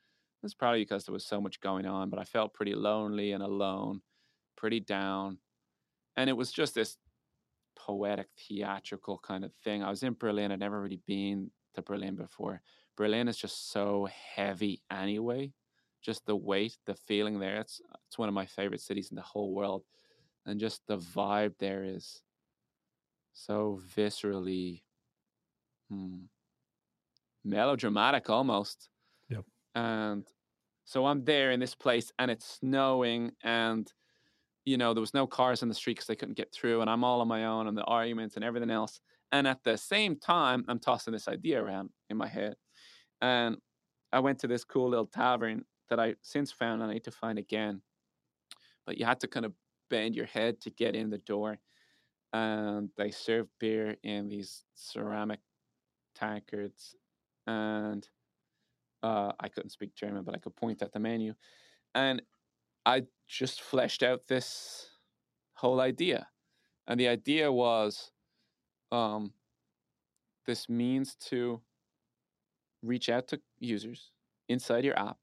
It's probably because there was so much going on, but I felt pretty lonely and alone, pretty down, and it was just this poetic, theatrical kind of thing. I was in Berlin. I'd never really been to Berlin before. Berlin is just so heavy anyway. Just the weight, the feeling there. It's it's one of my favorite cities in the whole world. And just the vibe there is so viscerally hmm, melodramatic almost. Yep. And so I'm there in this place and it's snowing and you know, there was no cars in the street because they couldn't get through, and I'm all on my own and the arguments and everything else. And at the same time, I'm tossing this idea around in my head. And I went to this cool little tavern that I since found and I need to find again. But you had to kind of bend your head to get in the door. And they served beer in these ceramic tankards. And uh, I couldn't speak German, but I could point at the menu. And I just fleshed out this whole idea. And the idea was um, this means to reach out to users inside your app.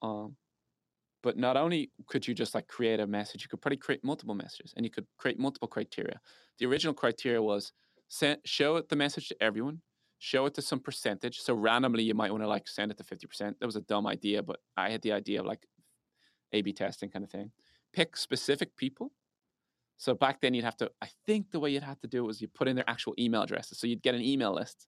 Um, but not only could you just like create a message, you could probably create multiple messages and you could create multiple criteria. The original criteria was send, show the message to everyone, show it to some percentage. So randomly, you might want to like send it to 50%. That was a dumb idea, but I had the idea of like A B testing kind of thing. Pick specific people. So back then, you'd have to, I think the way you'd have to do it was you put in their actual email addresses. So you'd get an email list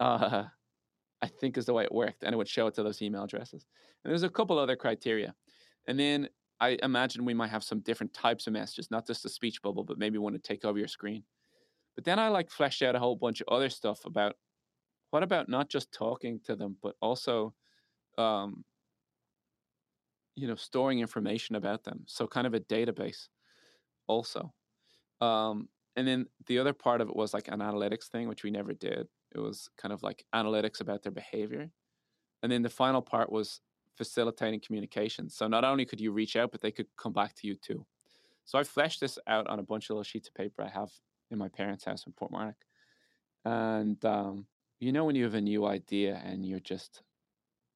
uh, I think is the way it worked, and it would show it to those email addresses. And there's a couple other criteria, and then I imagine we might have some different types of messages, not just a speech bubble, but maybe one to take over your screen. But then I like fleshed out a whole bunch of other stuff about what about not just talking to them, but also, um, you know, storing information about them. So kind of a database, also. Um, and then the other part of it was like an analytics thing, which we never did. It was kind of like analytics about their behavior. And then the final part was facilitating communication. So not only could you reach out, but they could come back to you too. So I fleshed this out on a bunch of little sheets of paper I have in my parents' house in Portmarnock. And um, you know when you have a new idea and you're just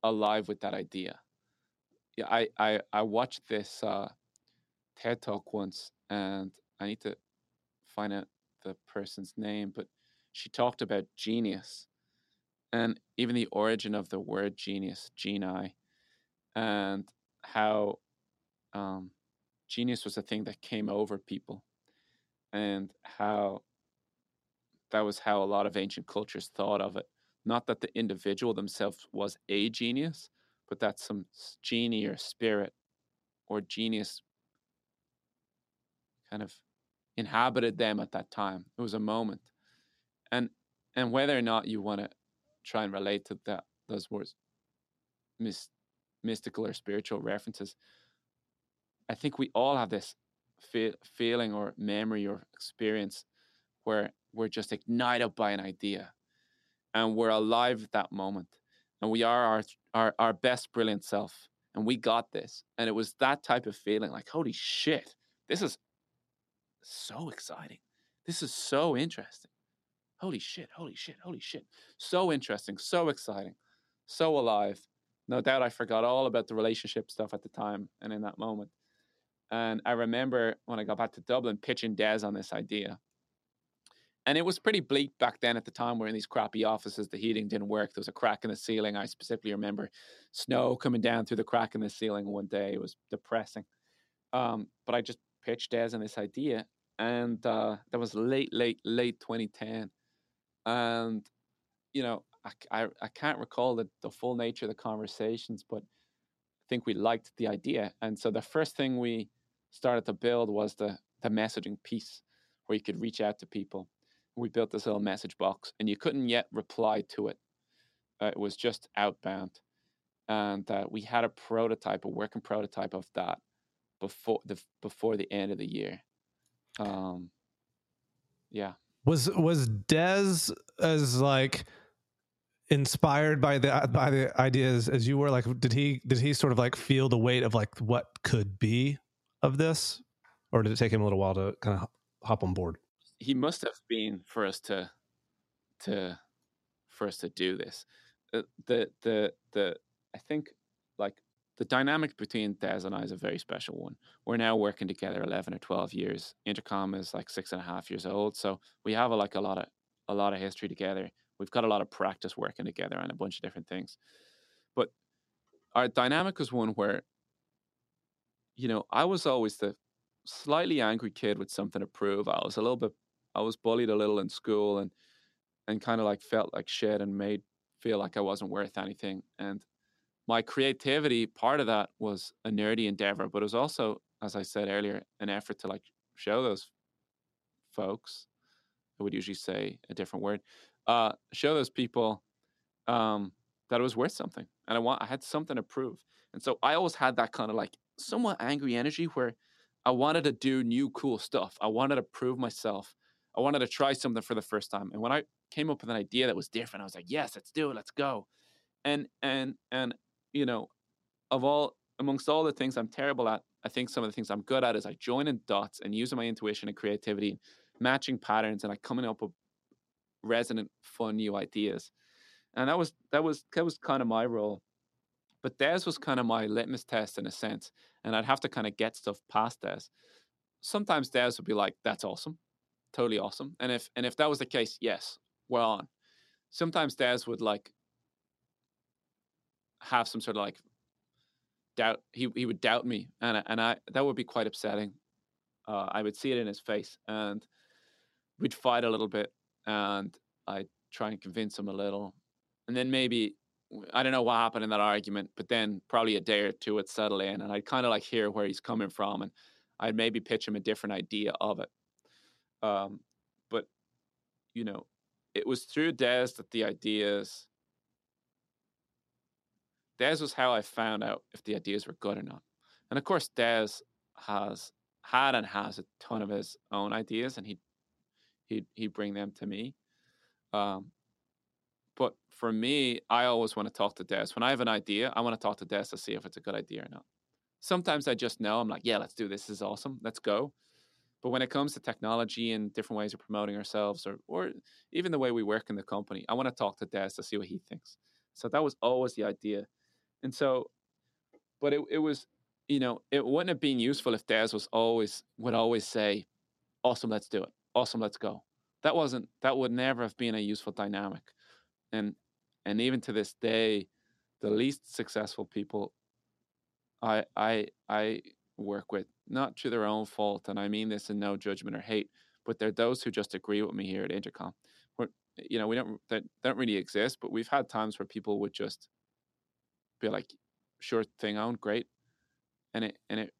alive with that idea. Yeah, I I, I watched this uh, TED talk once, and I need to find out the person's name, but she talked about genius and even the origin of the word genius, geni, and how um, genius was a thing that came over people, and how that was how a lot of ancient cultures thought of it. Not that the individual themselves was a genius, but that some genie or spirit or genius kind of inhabited them at that time. It was a moment and and whether or not you want to try and relate to that those words mystical or spiritual references i think we all have this fe- feeling or memory or experience where we're just ignited by an idea and we're alive at that moment and we are our, our our best brilliant self and we got this and it was that type of feeling like holy shit this is so exciting this is so interesting holy shit, holy shit, holy shit. So interesting, so exciting, so alive. No doubt I forgot all about the relationship stuff at the time and in that moment. And I remember when I got back to Dublin pitching Des on this idea. And it was pretty bleak back then at the time. We're in these crappy offices. The heating didn't work. There was a crack in the ceiling. I specifically remember snow coming down through the crack in the ceiling one day. It was depressing. Um, but I just pitched Des on this idea. And uh, that was late, late, late 2010 and you know I, I, I can't recall the, the full nature of the conversations but i think we liked the idea and so the first thing we started to build was the the messaging piece where you could reach out to people. We built this little message box, and you couldn't yet reply to it. Uh, it was just outbound, and uh, we had a prototype, a working prototype of that before the before the end of the year. Um, yeah. Was was Des as like inspired by the by the ideas as you were? Like, did he did he sort of like feel the weight of like what could be of this, or did it take him a little while to kind of hop on board? He must have been for us to to for us to do this. Uh, the the the I think like the dynamic between Des and I is a very special one. We're now working together eleven or twelve years. Intercom is like six and a half years old, so we have a, like a lot of a lot of history together. We've got a lot of practice working together on a bunch of different things. But our dynamic was one where, you know, I was always the slightly angry kid with something to prove. I was a little bit, I was bullied a little in school and and kind of like felt like shit and made feel like I wasn't worth anything. And my creativity, part of that was a nerdy endeavor, but it was also, as I said earlier, an effort to like show those folks. I would usually say a different word. Uh, show those people um, that it was worth something, and I want I had something to prove. And so I always had that kind of like somewhat angry energy where I wanted to do new cool stuff. I wanted to prove myself. I wanted to try something for the first time. And when I came up with an idea that was different, I was like, yes, let's do it. Let's go. And and and you know, of all amongst all the things I'm terrible at, I think some of the things I'm good at is I join in dots and using my intuition and creativity, matching patterns, and like coming up with resonant, fun new ideas. And that was that was that was kind of my role. But Des was kind of my litmus test in a sense. And I'd have to kind of get stuff past Des. Sometimes Des would be like, that's awesome. Totally awesome. And if and if that was the case, yes, we're on. Sometimes Des would like have some sort of like doubt. He he would doubt me, and and I that would be quite upsetting. Uh, I would see it in his face, and we'd fight a little bit, and I'd try and convince him a little, and then maybe I don't know what happened in that argument, but then probably a day or two would settle in, and I'd kind of like hear where he's coming from, and I'd maybe pitch him a different idea of it. Um, but you know, it was through Des that the ideas. Des was how I found out if the ideas were good or not, and of course, Des has had and has a ton of his own ideas, and he he he'd bring them to me. Um, but for me, I always want to talk to Des. When I have an idea, I want to talk to Des to see if it's a good idea or not. Sometimes I just know I'm like, yeah, let's do this. This is awesome. Let's go. But when it comes to technology and different ways of promoting ourselves, or or even the way we work in the company, I want to talk to Des to see what he thinks. So that was always the idea. And so, but it it was, you know, it wouldn't have been useful if Des was always would always say, "Awesome, let's do it. Awesome, let's go." That wasn't that would never have been a useful dynamic and and even to this day, the least successful people I I I work with, not to their own fault, and I mean this in no judgment or hate, but they're those who just agree with me here at Intercom. We're, you know, we don't that don't really exist, but we've had times where people would just be like, "Sure thing, own great," and it and it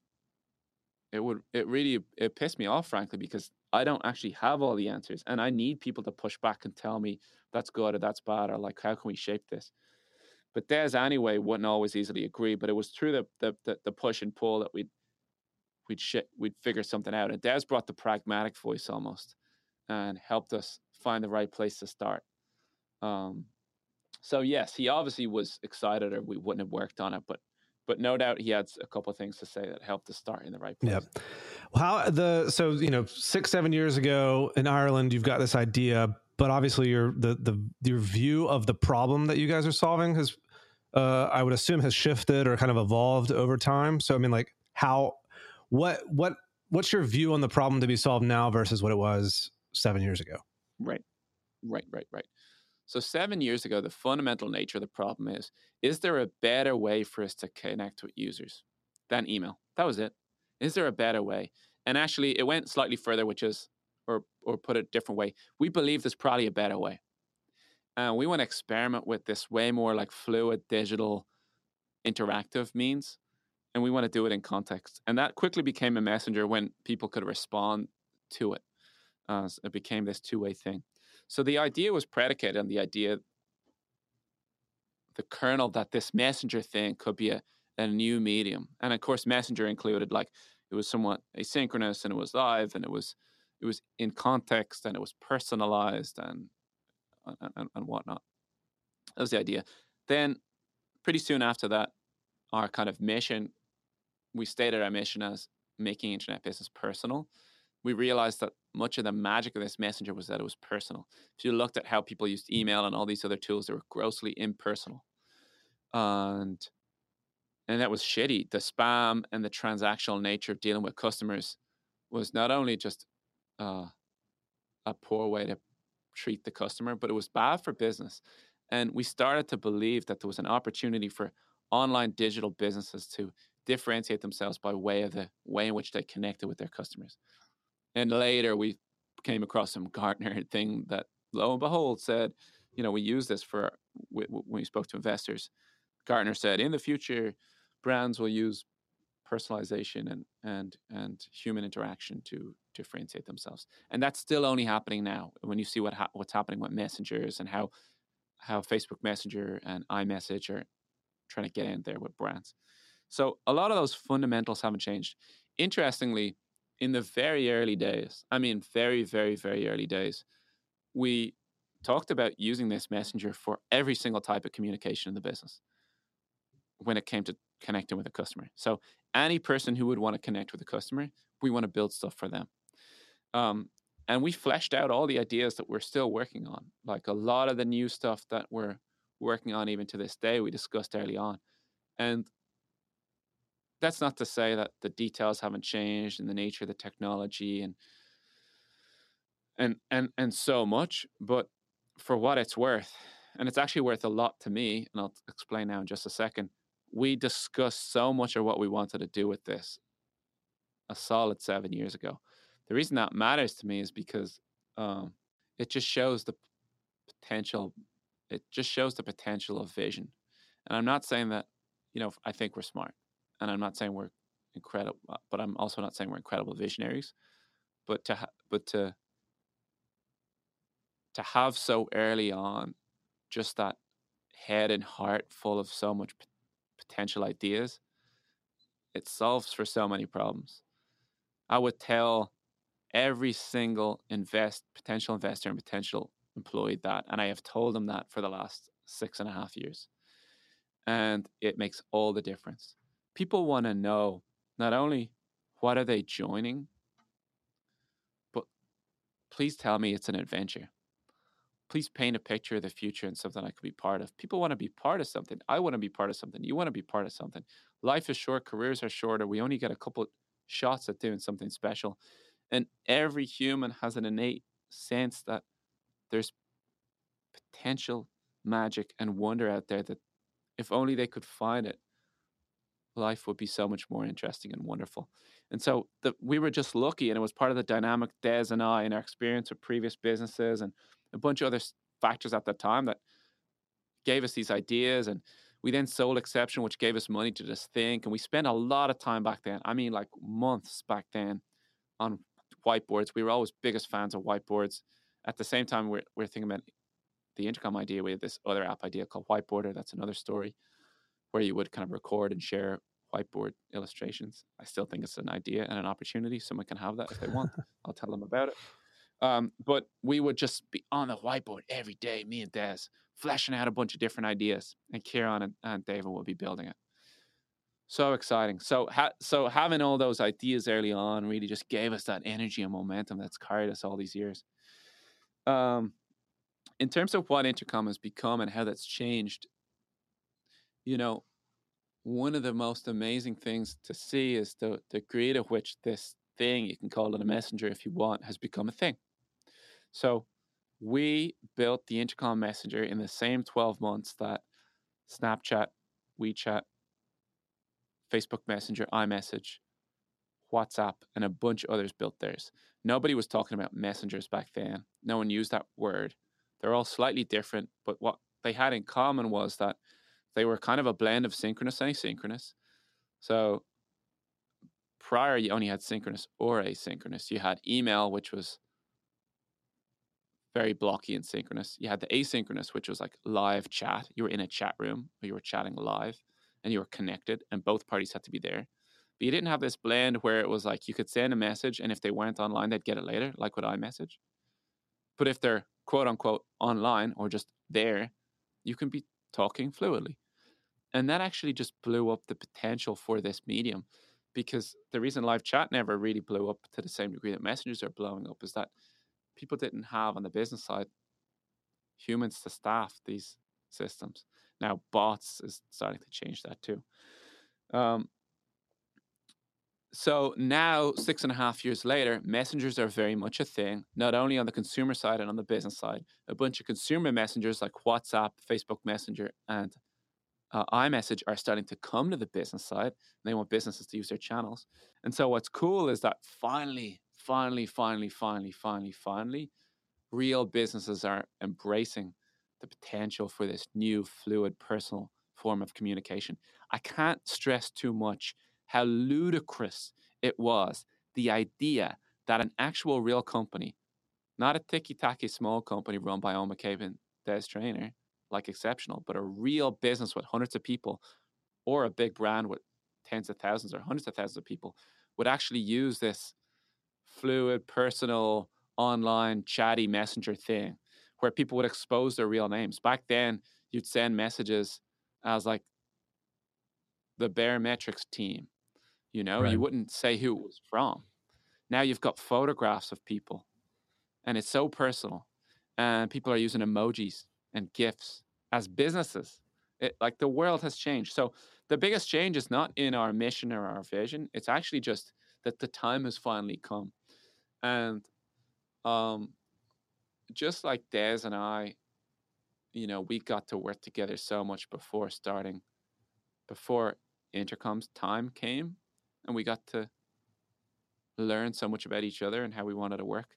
it would it really it pissed me off, frankly, because I don't actually have all the answers, and I need people to push back and tell me that's good or that's bad or like how can we shape this. But Des anyway wouldn't always easily agree, but it was through the the the, the push and pull that we'd we'd sh- we'd figure something out. And Des brought the pragmatic voice almost, and helped us find the right place to start. Um, so yes, he obviously was excited, or we wouldn't have worked on it. But but no doubt he had a couple of things to say that helped us start in the right place. Yep. How the so you know six seven years ago in Ireland, you've got this idea, but obviously your the the your view of the problem that you guys are solving has, uh, I would assume, has shifted or kind of evolved over time. So I mean, like how what what what's your view on the problem to be solved now versus what it was seven years ago? Right, right, right, right. So, seven years ago, the fundamental nature of the problem is is there a better way for us to connect with users than email? That was it. Is there a better way? And actually, it went slightly further, which is, or, or put it a different way, we believe there's probably a better way. And we want to experiment with this way more like fluid digital interactive means. and we want to do it in context. And that quickly became a messenger when people could respond to it. Uh, so it became this two way thing. So the idea was predicated on the idea, the kernel that this messenger thing could be a, a new medium. And of course, messenger included like it was somewhat asynchronous and it was live and it was it was in context and it was personalized and and, and whatnot. That was the idea. Then pretty soon after that, our kind of mission, we stated our mission as making internet business personal. We realized that much of the magic of this messenger was that it was personal. If you looked at how people used email and all these other tools, they were grossly impersonal. And and that was shitty. The spam and the transactional nature of dealing with customers was not only just uh, a poor way to treat the customer, but it was bad for business. And we started to believe that there was an opportunity for online digital businesses to differentiate themselves by way of the way in which they connected with their customers. And later we came across some Gartner thing that lo and behold said, you know, we use this for when we spoke to investors. Gartner said in the future, brands will use personalization and and and human interaction to differentiate themselves. And that's still only happening now. When you see what ha- what's happening with messengers and how how Facebook Messenger and iMessage are trying to get in there with brands. So a lot of those fundamentals haven't changed. Interestingly, in the very early days, I mean, very, very, very early days, we talked about using this messenger for every single type of communication in the business when it came to connecting with a customer. So any person who would want to connect with a customer, we want to build stuff for them. Um, and we fleshed out all the ideas that we're still working on. Like a lot of the new stuff that we're working on even to this day, we discussed early on. And that's not to say that the details haven't changed and the nature of the technology and and and and so much, but for what it's worth, and it's actually worth a lot to me, and I'll explain now in just a second. We discussed so much of what we wanted to do with this a solid seven years ago. The reason that matters to me is because um, it just shows the potential. It just shows the potential of vision, and I'm not saying that you know I think we're smart and I'm not saying we're incredible, but I'm also not saying we're incredible visionaries. But to ha- but to to have so early on just that head and heart full of so much p- potential ideas, it solves for so many problems. I would tell every single invest potential investor and potential employee that, and I have told them that for the last six and a half years, and it makes all the difference people want to know not only what are they joining, but please tell me it's an adventure. Please paint a picture of the future and something I could be part of. People want to be part of something. I want to be part of something. You want to be part of something. Life is short, careers are shorter. We only get a couple shots at doing something special. And every human has an innate sense that there's potential magic and wonder out there that if only they could find it, life would be so much more interesting and wonderful. And so the, we were just lucky, and it was part of the dynamic Des and I and our experience with previous businesses and a bunch of other factors at that time that gave us these ideas. And we then sold Exception, which gave us money to just think. And we spent a lot of time back then. I mean, like months back then on whiteboards. We were always biggest fans of whiteboards. At the same time, we're, we're thinking about the intercom idea. We had this other app idea called Whiteboarder. That's another story where you would kind of record and share whiteboard illustrations. I still think it's an idea and an opportunity. Someone can have that if they want. I'll tell them about it. Um, but we would just be on the whiteboard every day, me and Des, fleshing out a bunch of different ideas, and Ciaran and, and David will be building it. So exciting! So, ha- so having all those ideas early on really just gave us that energy and momentum that's carried us all these years. Um, in terms of what Intercom has become and how that's changed, you know, one of the most amazing things to see is the degree to which this thing, you can call it a messenger if you want, has become a thing. So we built the intercom messenger in the same 12 months that Snapchat, WeChat, Facebook Messenger, iMessage, WhatsApp, and a bunch of others built theirs. Nobody was talking about messengers back then. No one used that word. They're all slightly different, but what they had in common was that they were kind of a blend of synchronous and asynchronous. So prior, you only had synchronous or asynchronous. You had email, which was very blocky and synchronous. You had the asynchronous, which was like live chat. You were in a chat room or you were chatting live and you were connected, and both parties had to be there. But you didn't have this blend where it was like you could send a message, and if they weren't online, they'd get it later, like with iMessage. But if they're quote unquote online or just there, you can be talking fluidly. And that actually just blew up the potential for this medium because the reason live chat never really blew up to the same degree that messengers are blowing up is that people didn't have on the business side humans to staff these systems. Now bots is starting to change that too. Um, so now, six and a half years later, messengers are very much a thing, not only on the consumer side and on the business side. A bunch of consumer messengers like WhatsApp, Facebook Messenger, and uh, iMessage are starting to come to the business side. They want businesses to use their channels. And so, what's cool is that finally, finally, finally, finally, finally, finally, real businesses are embracing the potential for this new, fluid, personal form of communication. I can't stress too much how ludicrous it was the idea that an actual real company, not a ticky tacky small company run by Eoghan McCabe Des Traynor, like exceptional, but a real business with hundreds of people or a big brand with tens of thousands or hundreds of thousands of people would actually use this fluid, personal, online, chatty messenger thing where people would expose their real names. Back then, you'd send messages as like the Baremetrics team you know, right. you wouldn't say who it was from. Now you've got photographs of people and it's so personal. And people are using emojis and GIFs as businesses. It, like the world has changed. So the biggest change is not in our mission or our vision. It's actually just that the time has finally come. And um, just like Des and I, you know, we got to work together so much before starting, before Intercom's time came and we got to learn so much about each other and how we wanted to work.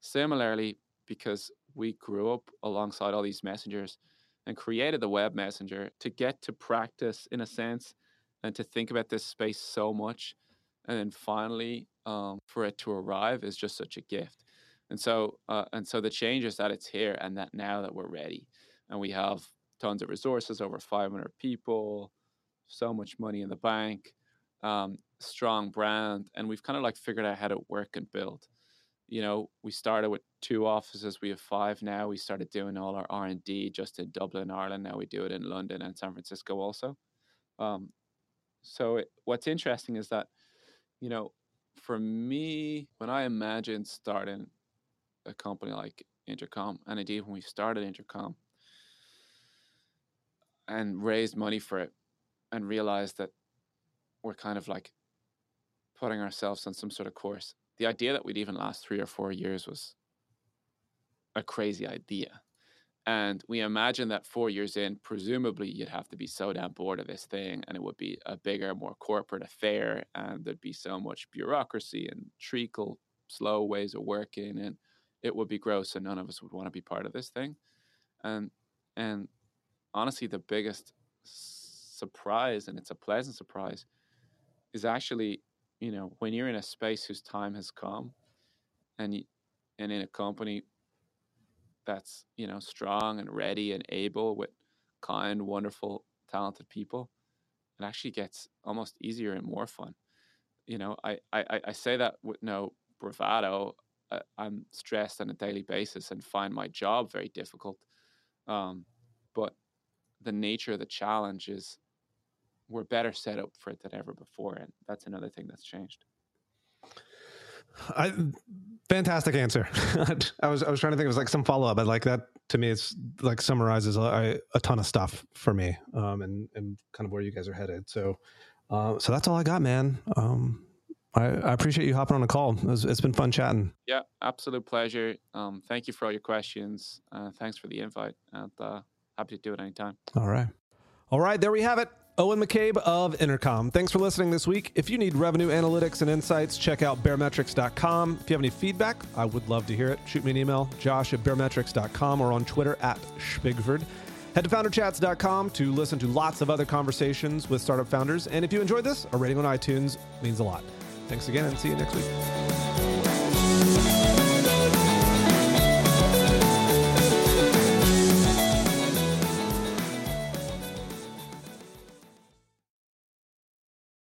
Similarly, because we grew up alongside all these messengers and created the web messenger to get to practice in a sense and to think about this space so much. And then finally um, for it to arrive is just such a gift. And so uh, and so the change is that it's here and that now that we're ready. And we have tons of resources over 500 people so much money in the bank um, strong brand, and we've kind of like figured out how to work and build. You know, we started with two offices. We have five now. We started doing all our R and D just in Dublin, Ireland. Now we do it in London and San Francisco also. Um, so it, what's interesting is that, you know, for me, when I imagined starting a company like Intercom, and indeed when we started Intercom and raised money for it, and realized that we're kind of like putting ourselves on some sort of course. The idea that we'd even last three or four years was a crazy idea. And we imagined that four years in, presumably you'd have to be so damn bored of this thing and it would be a bigger, more corporate affair and there'd be so much bureaucracy and treacle, slow ways of working and it would be gross and none of us would want to be part of this thing. And and honestly the biggest surprise, and it's a pleasant surprise, is actually, you know, when you're in a space whose time has come, and and in a company that's you know strong and ready and able with kind, wonderful, talented people, it actually gets almost easier and more fun. You know, I I, I say that with no bravado. I, I'm stressed on a daily basis and find my job very difficult. Um, but the nature of the challenge is we're better set up for it than ever before, and that's another thing that's changed. I, fantastic answer. I was I was trying to think of like some follow up, but like that to me, it's like summarizes a, a ton of stuff for me, um, and and kind of where you guys are headed. So, uh, so that's all I got, man. Um, I, I appreciate you hopping on the call. It was, it's been fun chatting. Yeah, absolute pleasure. Um, thank you for all your questions. Uh, thanks for the invite, and uh, happy to do it anytime. All right, all right. There we have it. Eoghan McCabe of Intercom. Thanks for listening this week. If you need revenue analytics and insights, check out baremetrics.com. If you have any feedback, I would love to hear it. Shoot me an email, josh at baremetrics.com or on Twitter at Shpigford. Head to founderchats.com to listen to lots of other conversations with startup founders. And if you enjoyed this, a rating on iTunes means a lot. Thanks again and see you next week.